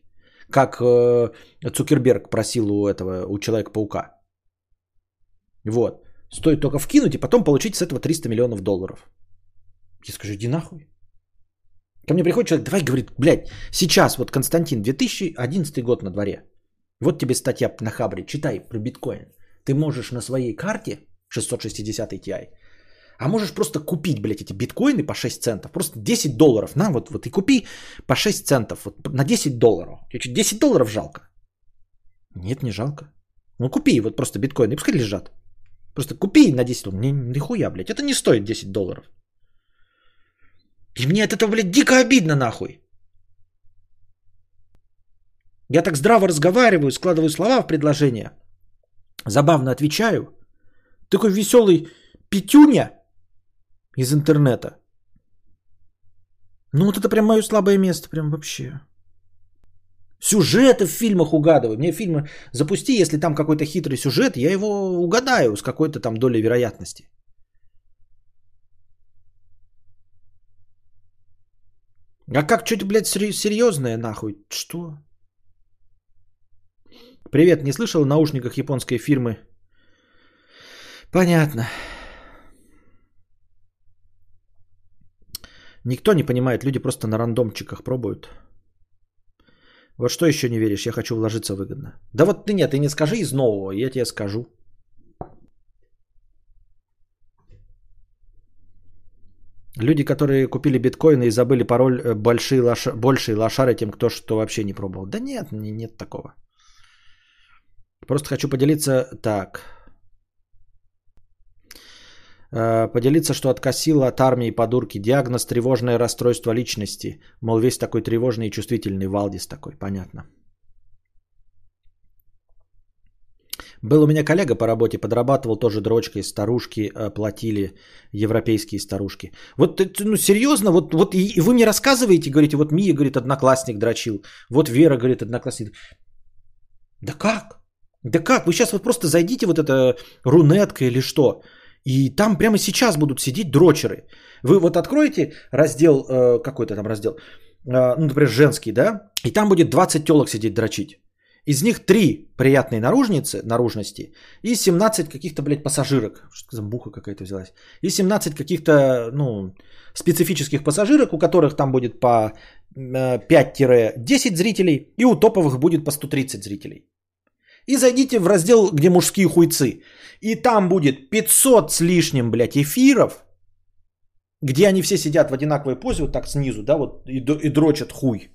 Как э, Цукерберг просил у этого, у Человека-паука. Вот. Стоит только вкинуть и потом получить с этого 300 миллионов долларов. Я скажу, иди нахуй. Ко мне приходит человек, давай, говорит, блядь, сейчас вот Константин, 2011 год на дворе. Вот тебе статья на Хабре, читай про биткоин. Ты можешь на своей карте 660 Ti а можешь просто купить, блядь, эти биткоины по 6 центов. Просто 10 долларов. На, вот, вот и купи по 6 центов. Вот, на 10 долларов. Тебе что, 10 долларов жалко? Нет, не жалко. Ну купи вот просто биткоины, пускай лежат. Просто купи на 10 долларов. Нихуя, блядь. Это не стоит 10 долларов. И мне от этого, блядь, дико обидно нахуй. Я так здраво разговариваю, складываю слова в предложение. Забавно отвечаю. Такой веселый пятюня из интернета. Ну вот это прям мое слабое место, прям вообще. Сюжеты в фильмах угадываю. Мне фильмы запусти, если там какой-то хитрый сюжет, я его угадаю с какой-то там долей вероятности. А как что-то, блядь, серьезное нахуй? Что? Привет, не слышал о наушниках японской фирмы? Понятно. Никто не понимает, люди просто на рандомчиках пробуют. Вот что еще не веришь? Я хочу вложиться выгодно. Да вот ты нет, ты не скажи из нового, я тебе скажу. Люди, которые купили биткоины и забыли пароль, э, большие, лош... большие лошары тем, кто что вообще не пробовал. Да нет, нет такого. Просто хочу поделиться так. Э, поделиться, что откосила от армии подурки. Диагноз тревожное расстройство личности. Мол, весь такой тревожный и чувствительный. Валдис такой, понятно. Был у меня коллега по работе, подрабатывал тоже дрочкой, старушки э, платили, европейские старушки. Вот, ну, серьезно, вот, вот и, вы мне рассказываете, говорите, вот Мия, говорит, одноклассник дрочил, вот Вера, говорит, одноклассник. Да как? Да как? Вы сейчас вот просто зайдите вот это рунетка или что? И там прямо сейчас будут сидеть дрочеры. Вы вот откроете раздел, э, какой-то там раздел, э, ну, например, женский, да, и там будет 20 телок сидеть дрочить. Из них 3 приятные наружницы, наружности и 17 каких-то, блядь, пассажирок. Что за муха какая-то взялась? И 17 каких-то, ну, специфических пассажирок, у которых там будет по э, 5-10 зрителей, и у топовых будет по 130 зрителей. И зайдите в раздел, где мужские хуйцы. И там будет 500 с лишним, блядь, эфиров, где они все сидят в одинаковой позе, вот так снизу, да, вот, и, и дрочат хуй.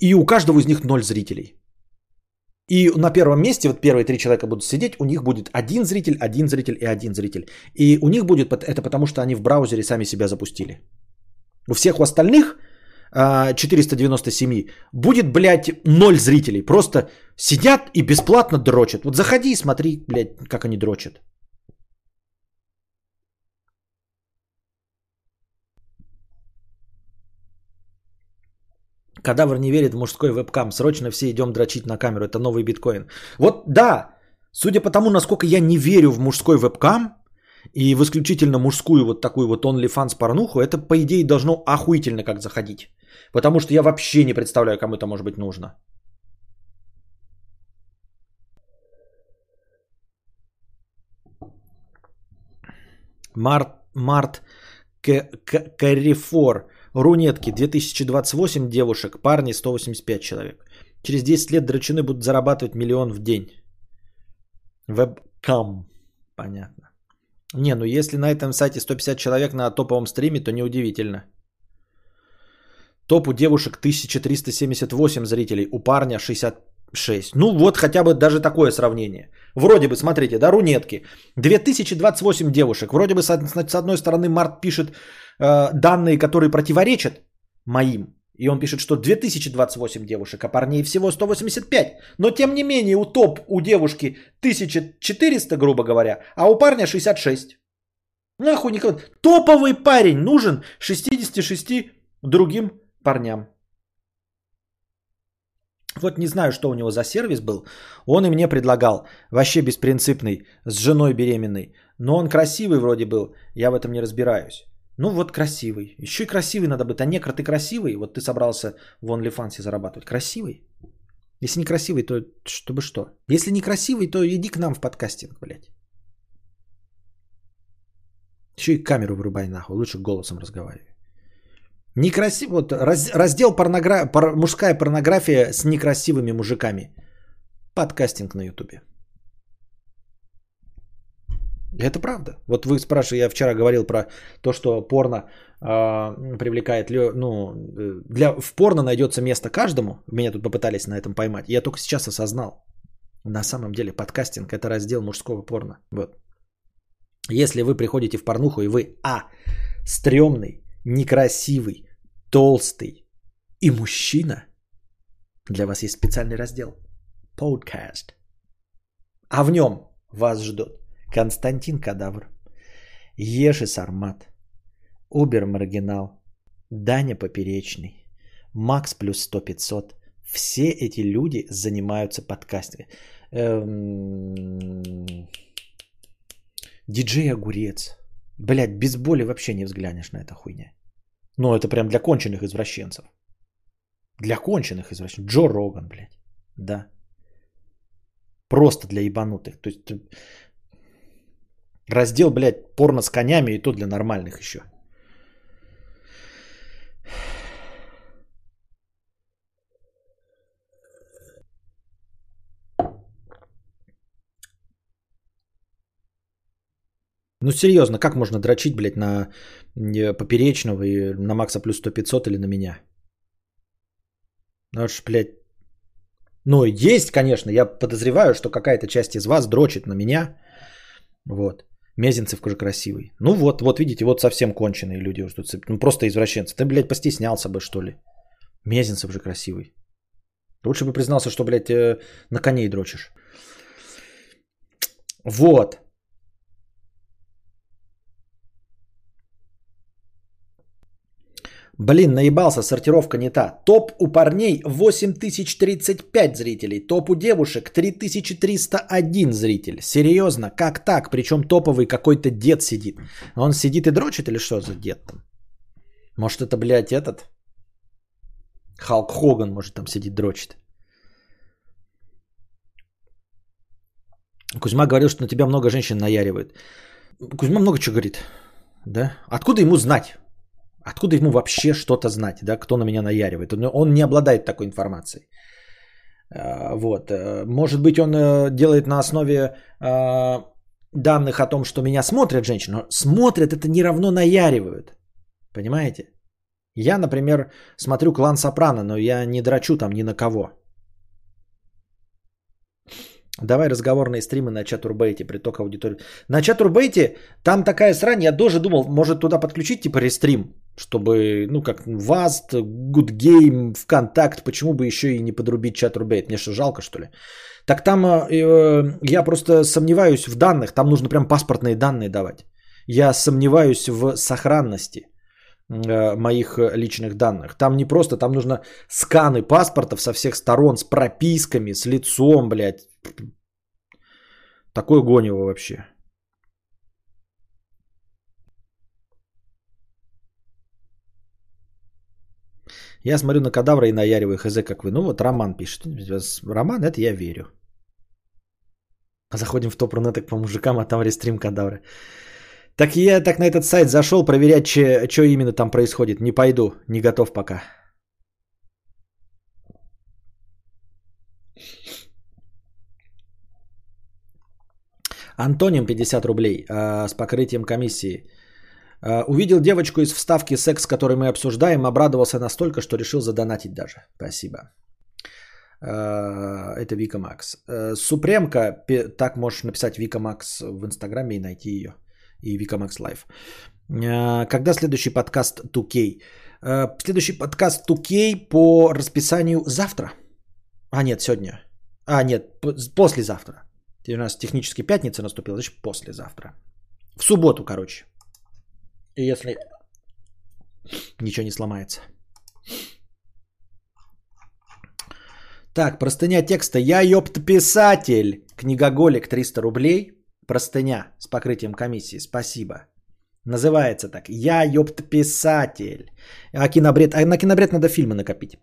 И у каждого из них ноль зрителей. И на первом месте, вот первые три человека будут сидеть, у них будет один зритель, один зритель и один зритель. И у них будет, это потому что они в браузере сами себя запустили. У всех у остальных 497 будет, блядь, ноль зрителей. Просто сидят и бесплатно дрочат. Вот заходи и смотри, блядь, как они дрочат. Кадавр не верит в мужской вебкам. Срочно все идем дрочить на камеру. Это новый биткоин. Вот да, судя по тому, насколько я не верю в мужской вебкам и в исключительно мужскую вот такую вот OnlyFans порнуху, это по идее должно охуительно как заходить. Потому что я вообще не представляю, кому это может быть нужно. Март, Март Карифор. Рунетки 2028 девушек, парни 185 человек. Через 10 лет драчуны будут зарабатывать миллион в день. Вебкам. Понятно. Не, ну если на этом сайте 150 человек на топовом стриме, то неудивительно. Топ у девушек 1378 зрителей, у парня 66. Ну вот хотя бы даже такое сравнение. Вроде бы, смотрите, да, рунетки. 2028 девушек. Вроде бы с од- с одной стороны Март пишет э, данные, которые противоречат моим. И он пишет, что 2028 девушек, а парней всего 185. Но тем не менее у топ у девушки 1400, грубо говоря, а у парня 66. Нахуй никого. Топовый парень нужен 66 другим парням. Вот не знаю, что у него за сервис был. Он и мне предлагал. Вообще беспринципный, с женой беременной. Но он красивый вроде был. Я в этом не разбираюсь. Ну вот красивый. Еще и красивый надо быть. А некро ты красивый. Вот ты собрался в OnlyFans зарабатывать. Красивый? Если не красивый, то чтобы что? Если не красивый, то иди к нам в подкастинг, блядь. Еще и камеру вырубай нахуй. Лучше голосом разговаривай. Некрасиво. Вот раз- раздел порногра... пор- мужская порнография с некрасивыми мужиками. Подкастинг на Ютубе. Это правда. Вот вы спрашиваете, я вчера говорил про то, что порно э, привлекает, ну, для, в порно найдется место каждому. Меня тут попытались на этом поймать. Я только сейчас осознал. На самом деле подкастинг это раздел мужского порно. Вот. Если вы приходите в порнуху и вы, а, стрёмный, некрасивый, толстый и мужчина, для вас есть специальный раздел Podcast. А в нем вас ждут Константин Кадавр, Еши Сармат, Убер Маргинал, Даня Поперечный, Макс плюс 100-500. Все эти люди занимаются подкастами. Эм, Диджей Огурец. Блять, без боли вообще не взглянешь на это хуйня. Ну, это прям для конченых извращенцев. Для конченых извращенцев. Джо Роган, блядь. Да. Просто для ебанутых. То есть раздел, блядь, порно с конями и то для нормальных еще. Ну серьезно, как можно дрочить, блядь, на э, поперечного и на Макса плюс 100-500 или на меня? Ну, аж, блядь. Ну, есть, конечно, я подозреваю, что какая-то часть из вас дрочит на меня. Вот. Мезенцев уже красивый. Ну вот, вот видите, вот совсем конченые люди. уже тут Ну, просто извращенцы. Ты, блядь, постеснялся бы, что ли. Мезенцев же красивый. Лучше бы признался, что, блядь, э, на коней дрочишь. Вот. Блин, наебался, сортировка не та. Топ у парней 8035 зрителей, топ у девушек 3301 зритель. Серьезно, как так? Причем топовый какой-то дед сидит. Он сидит и дрочит или что за дед там? Может это, блядь, этот? Халк Хоган, может, там сидит дрочит. Кузьма говорил, что на тебя много женщин наяривают. Кузьма много чего говорит. Да? Откуда ему знать? Откуда ему вообще что-то знать, да, кто на меня наяривает? Он, он не обладает такой информацией. А, вот. Э, может быть, он э, делает на основе а, данных о том, что меня смотрят женщины. Но смотрят это не равно наяривают. Понимаете? Я, например, смотрю клан Сопрано, но я не драчу там ни на кого. Давай разговорные стримы на чатурбейте, приток аудитории. На чатурбейте там такая срань, я тоже думал, может туда подключить типа рестрим, чтобы, ну как, Vast, Good Game, ВКонтакт, почему бы еще и не подрубить чатурбейт? Мне что, жалко что ли? Так там э, э, я просто сомневаюсь в данных, там нужно прям паспортные данные давать. Я сомневаюсь в сохранности э, моих личных данных. Там не просто, там нужно сканы паспортов со всех сторон, с прописками, с лицом, блядь. Такое гонево вообще. Я смотрю на кадавра и наяриваю хз, как вы. Ну вот Роман пишет. Роман, это я верю. Заходим в топ рунеток по мужикам, а там рестрим кадавры. Так я так на этот сайт зашел проверять, что именно там происходит. Не пойду, не готов пока. Антоним 50 рублей э, с покрытием комиссии. Э, увидел девочку из вставки секс, который мы обсуждаем, обрадовался настолько, что решил задонатить даже. Спасибо. Э, это Вика Макс. Э, Супремка, так можешь написать Вика Макс в Инстаграме и найти ее. И Вика Макс Лайв. Э, когда следующий подкаст 2K? Э, следующий подкаст 2K по расписанию завтра. А нет, сегодня. А нет, послезавтра. У нас технически пятница наступила, значит послезавтра. В субботу, короче. И если ничего не сломается. Так, простыня текста. Я ёпт писатель. Книгоголик 300 рублей. Простыня с покрытием комиссии. Спасибо. Называется так. Я ёпт писатель. А, кинобред, а на кинобред надо фильмы накопить.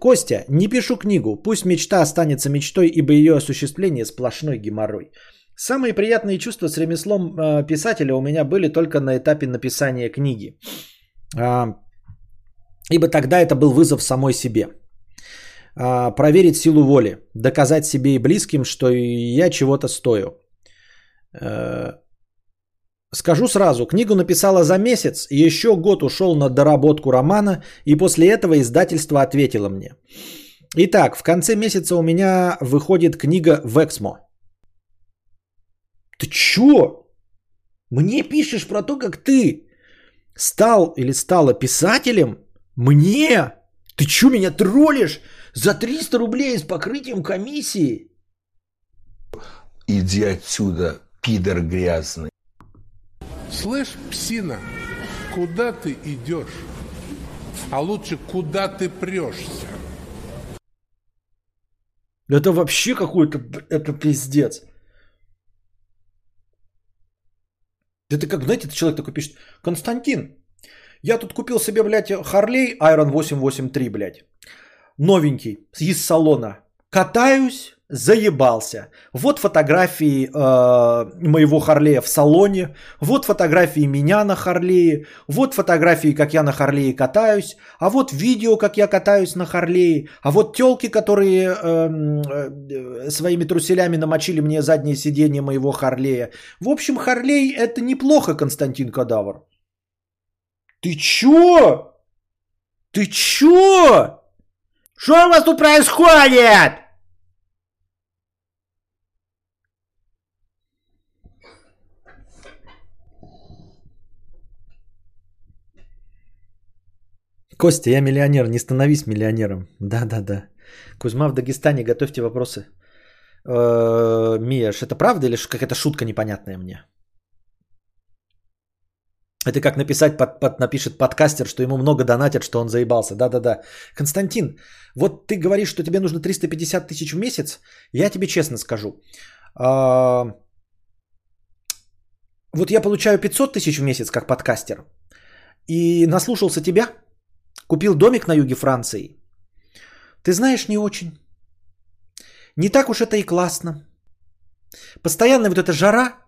Костя, не пишу книгу. Пусть мечта останется мечтой, ибо ее осуществление сплошной геморрой. Самые приятные чувства с ремеслом э, писателя у меня были только на этапе написания книги. А, ибо тогда это был вызов самой себе. А, проверить силу воли, доказать себе и близким, что я чего-то стою. Э, Скажу сразу, книгу написала за месяц, еще год ушел на доработку романа, и после этого издательство ответило мне. Итак, в конце месяца у меня выходит книга в Эксмо. Ты чё? Мне пишешь про то, как ты стал или стала писателем? Мне? Ты чё меня троллишь? За 300 рублей с покрытием комиссии? Иди отсюда, пидор грязный. Слышь, псина, куда ты идешь? А лучше, куда ты прешься? Это вообще какой-то, это пиздец. Это как, знаете, этот человек такой пишет, Константин, я тут купил себе, блядь, Харлей Iron 883, блядь, новенький, из салона. Катаюсь, заебался. Вот фотографии э, моего Харлея в салоне, вот фотографии меня на Харлее, вот фотографии, как я на Харлее катаюсь, а вот видео, как я катаюсь на Харлее, а вот телки, которые э, э, своими труселями намочили мне заднее сиденье моего Харлея. В общем, Харлей это неплохо, Константин Кадавр. Ты чё? Ты чё? Что у вас тут происходит? Костя, я миллионер, не становись миллионером. Да-да-да. Кузьма в Дагестане, готовьте вопросы. Э, Мияш, это правда или какая-то шутка непонятная мне? Это как написать, под, под, напишет подкастер, что ему много донатят, что он заебался. Да-да-да. Константин, вот ты говоришь, что тебе нужно 350 тысяч в месяц. Я тебе честно скажу. А, вот я получаю 500 тысяч в месяц как подкастер. И наслушался тебя, Купил домик на юге Франции. Ты знаешь, не очень. Не так уж это и классно. Постоянно вот эта жара,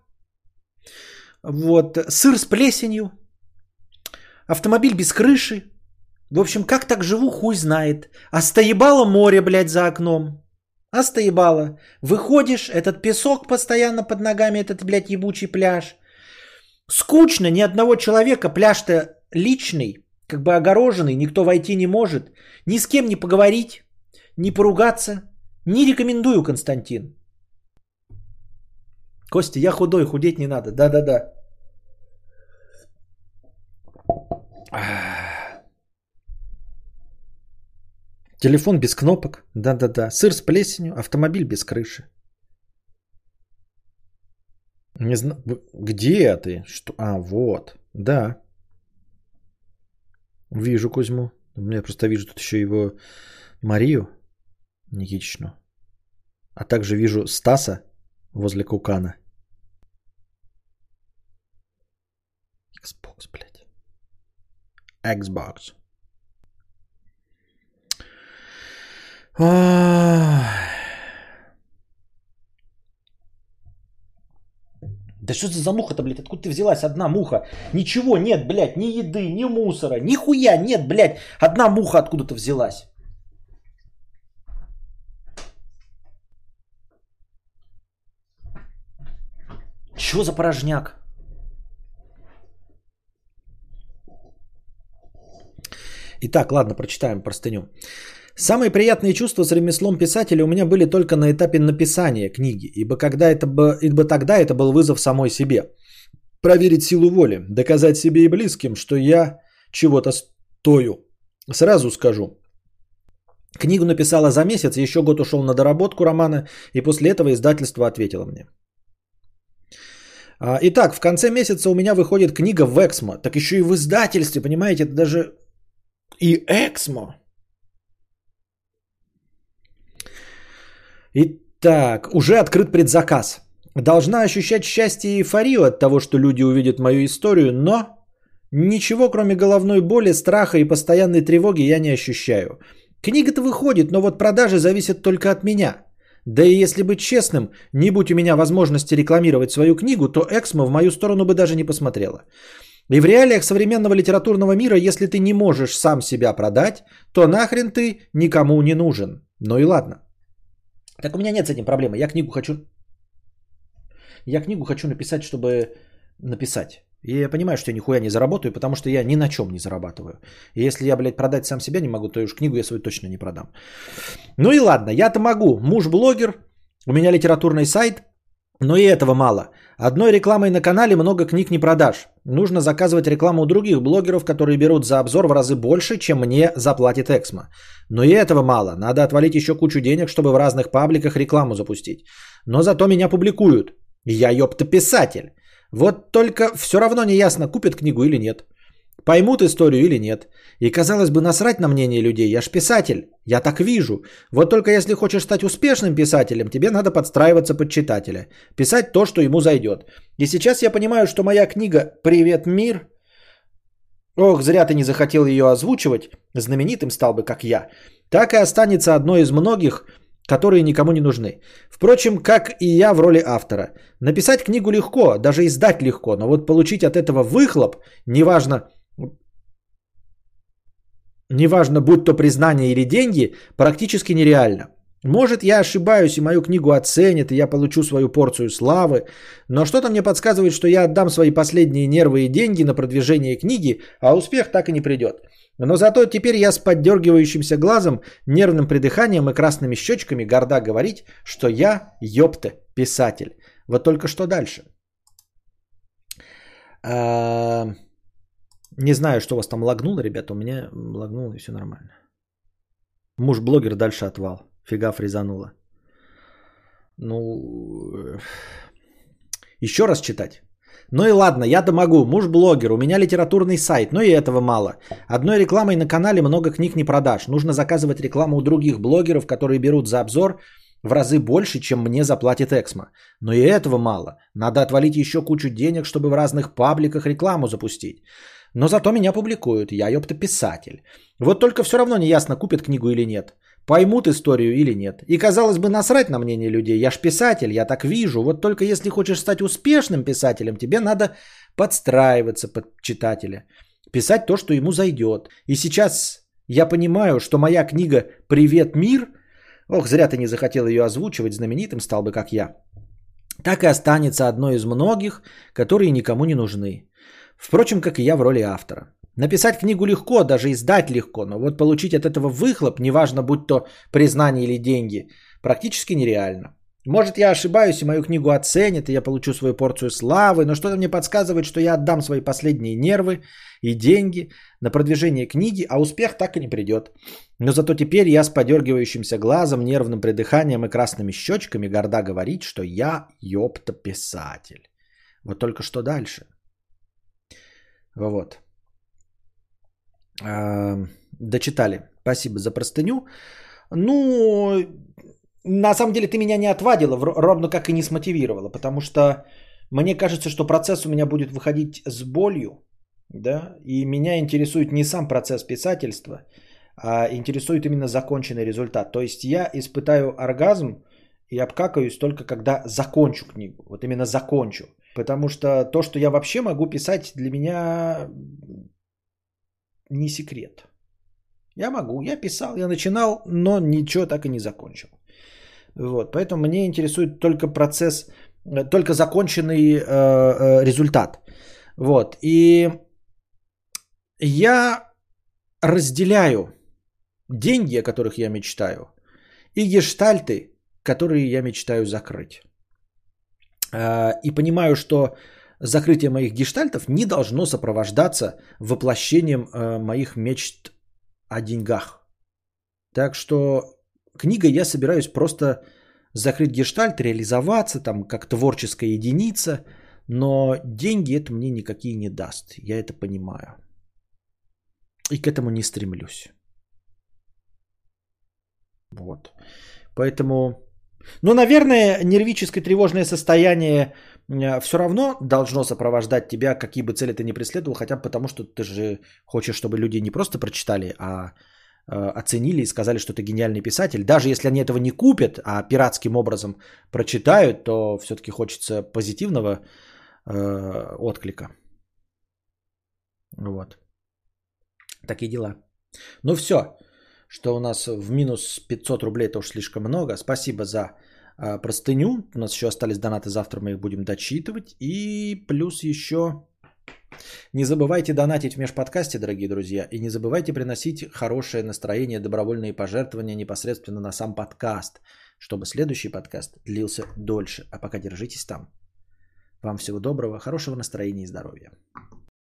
вот, сыр с плесенью, автомобиль без крыши. В общем, как так живу, хуй знает. А стоебало море, блядь, за окном. А стоебало. Выходишь, этот песок постоянно под ногами, этот, блядь, ебучий пляж. Скучно, ни одного человека, пляж-то личный, как бы огороженный, никто войти не может. Ни с кем не поговорить, не поругаться. Не рекомендую, Константин. Костя, я худой, худеть не надо. Да-да-да. Телефон без кнопок. Да-да-да. Сыр с плесенью, автомобиль без крыши. Не знаю. Где ты? Что? А, вот. Да. Вижу Кузьму. Я просто вижу тут еще его Марию Никитичну. А также вижу Стаса возле Кукана. Xbox, блядь. Xbox. Да что за муха-то, блядь? Откуда ты взялась одна муха? Ничего нет, блядь, ни еды, ни мусора, ни хуя нет, блядь. Одна муха откуда-то взялась. Чего за порожняк? Итак, ладно, прочитаем простыню. Самые приятные чувства с ремеслом писателя у меня были только на этапе написания книги, ибо, когда это ибо тогда это был вызов самой себе. Проверить силу воли, доказать себе и близким, что я чего-то стою. Сразу скажу, книгу написала за месяц, еще год ушел на доработку романа, и после этого издательство ответило мне. А, итак, в конце месяца у меня выходит книга в Эксмо, так еще и в издательстве, понимаете, это даже и Эксмо. Итак, уже открыт предзаказ. Должна ощущать счастье и эйфорию от того, что люди увидят мою историю, но ничего кроме головной боли, страха и постоянной тревоги я не ощущаю. Книга-то выходит, но вот продажи зависят только от меня. Да и если быть честным, не будь у меня возможности рекламировать свою книгу, то Эксмо в мою сторону бы даже не посмотрела. И в реалиях современного литературного мира, если ты не можешь сам себя продать, то нахрен ты никому не нужен. Ну и ладно. Так у меня нет с этим проблемы. Я книгу хочу... Я книгу хочу написать, чтобы написать. И я понимаю, что я нихуя не заработаю, потому что я ни на чем не зарабатываю. И если я, блядь, продать сам себя не могу, то уж книгу я свою точно не продам. Ну и ладно, я-то могу. Муж блогер, у меня литературный сайт, но и этого мало. Одной рекламой на канале много книг не продашь. Нужно заказывать рекламу у других блогеров, которые берут за обзор в разы больше, чем мне заплатит Эксмо. Но и этого мало. Надо отвалить еще кучу денег, чтобы в разных пабликах рекламу запустить. Но зато меня публикуют. Я ёпта писатель. Вот только все равно не ясно, купят книгу или нет. Поймут историю или нет. И казалось бы, насрать на мнение людей. Я ж писатель. Я так вижу. Вот только если хочешь стать успешным писателем, тебе надо подстраиваться под читателя. Писать то, что ему зайдет. И сейчас я понимаю, что моя книга «Привет, мир» Ох, зря ты не захотел ее озвучивать, знаменитым стал бы, как я. Так и останется одной из многих, которые никому не нужны. Впрочем, как и я в роли автора. Написать книгу легко, даже издать легко, но вот получить от этого выхлоп, неважно, неважно, будь то признание или деньги, практически нереально. Может, я ошибаюсь, и мою книгу оценят, и я получу свою порцию славы, но что-то мне подсказывает, что я отдам свои последние нервы и деньги на продвижение книги, а успех так и не придет. Но зато теперь я с поддергивающимся глазом, нервным придыханием и красными щечками горда говорить, что я, ёпта, писатель. Вот только что дальше? А, не знаю, что у вас там лагнуло, ребята. У меня лагнуло и все нормально. Муж-блогер дальше отвал. Фига фризануло. Ну, э, еще раз читать. Ну и ладно, я-то могу. Муж-блогер, у меня литературный сайт, но и этого мало. Одной рекламой на канале много книг не продашь. Нужно заказывать рекламу у других блогеров, которые берут за обзор в разы больше, чем мне заплатит Эксмо. Но и этого мало. Надо отвалить еще кучу денег, чтобы в разных пабликах рекламу запустить. Но зато меня публикуют, я ёпта писатель. Вот только все равно не ясно, купят книгу или нет. поймут историю или нет. И казалось бы, насрать на мнение людей. Я ж писатель, я так вижу. Вот только если хочешь стать успешным писателем, тебе надо подстраиваться под читателя. Писать то, что ему зайдет. И сейчас я понимаю, что моя книга «Привет, мир» Ох, зря ты не захотел ее озвучивать, знаменитым стал бы, как я. Так и останется одной из многих, которые никому не нужны. Впрочем, как и я в роли автора. Написать книгу легко, даже издать легко, но вот получить от этого выхлоп, неважно, будь то признание или деньги, практически нереально. Может, я ошибаюсь, и мою книгу оценят, и я получу свою порцию славы, но что-то мне подсказывает, что я отдам свои последние нервы и деньги на продвижение книги, а успех так и не придет. Но зато теперь я с подергивающимся глазом, нервным придыханием и красными щечками горда говорить, что я ёпта писатель. Вот только что дальше. Вот. Дочитали. Спасибо за простыню. Ну, на самом деле ты меня не отвадила, ровно как и не смотивировала, потому что мне кажется, что процесс у меня будет выходить с болью, да, и меня интересует не сам процесс писательства, а интересует именно законченный результат. То есть я испытаю оргазм и обкакаюсь только когда закончу книгу, вот именно закончу. Потому что то, что я вообще могу писать, для меня не секрет. Я могу, я писал, я начинал, но ничего так и не закончил. Вот, поэтому мне интересует только процесс, э, только законченный э, э, результат. Вот, и я разделяю деньги, о которых я мечтаю, и гештальты, которые я мечтаю закрыть. Э, и понимаю, что закрытие моих гештальтов не должно сопровождаться воплощением э, моих мечт о деньгах. Так что книгой я собираюсь просто закрыть гештальт, реализоваться там как творческая единица, но деньги это мне никакие не даст. Я это понимаю. И к этому не стремлюсь. Вот. Поэтому, ну, наверное, нервическое тревожное состояние все равно должно сопровождать тебя, какие бы цели ты ни преследовал, хотя бы потому, что ты же хочешь, чтобы люди не просто прочитали, а Э, оценили и сказали, что ты гениальный писатель. Даже если они этого не купят, а пиратским образом прочитают, то все-таки хочется позитивного э, отклика. Вот. Такие дела. Ну все, что у нас в минус 500 рублей, это уж слишком много. Спасибо за э, простыню. У нас еще остались донаты, завтра мы их будем дочитывать. И плюс еще не забывайте донатить в межподкасте, дорогие друзья, и не забывайте приносить хорошее настроение, добровольные пожертвования непосредственно на сам подкаст, чтобы следующий подкаст длился дольше. А пока держитесь там. Вам всего доброго, хорошего настроения и здоровья.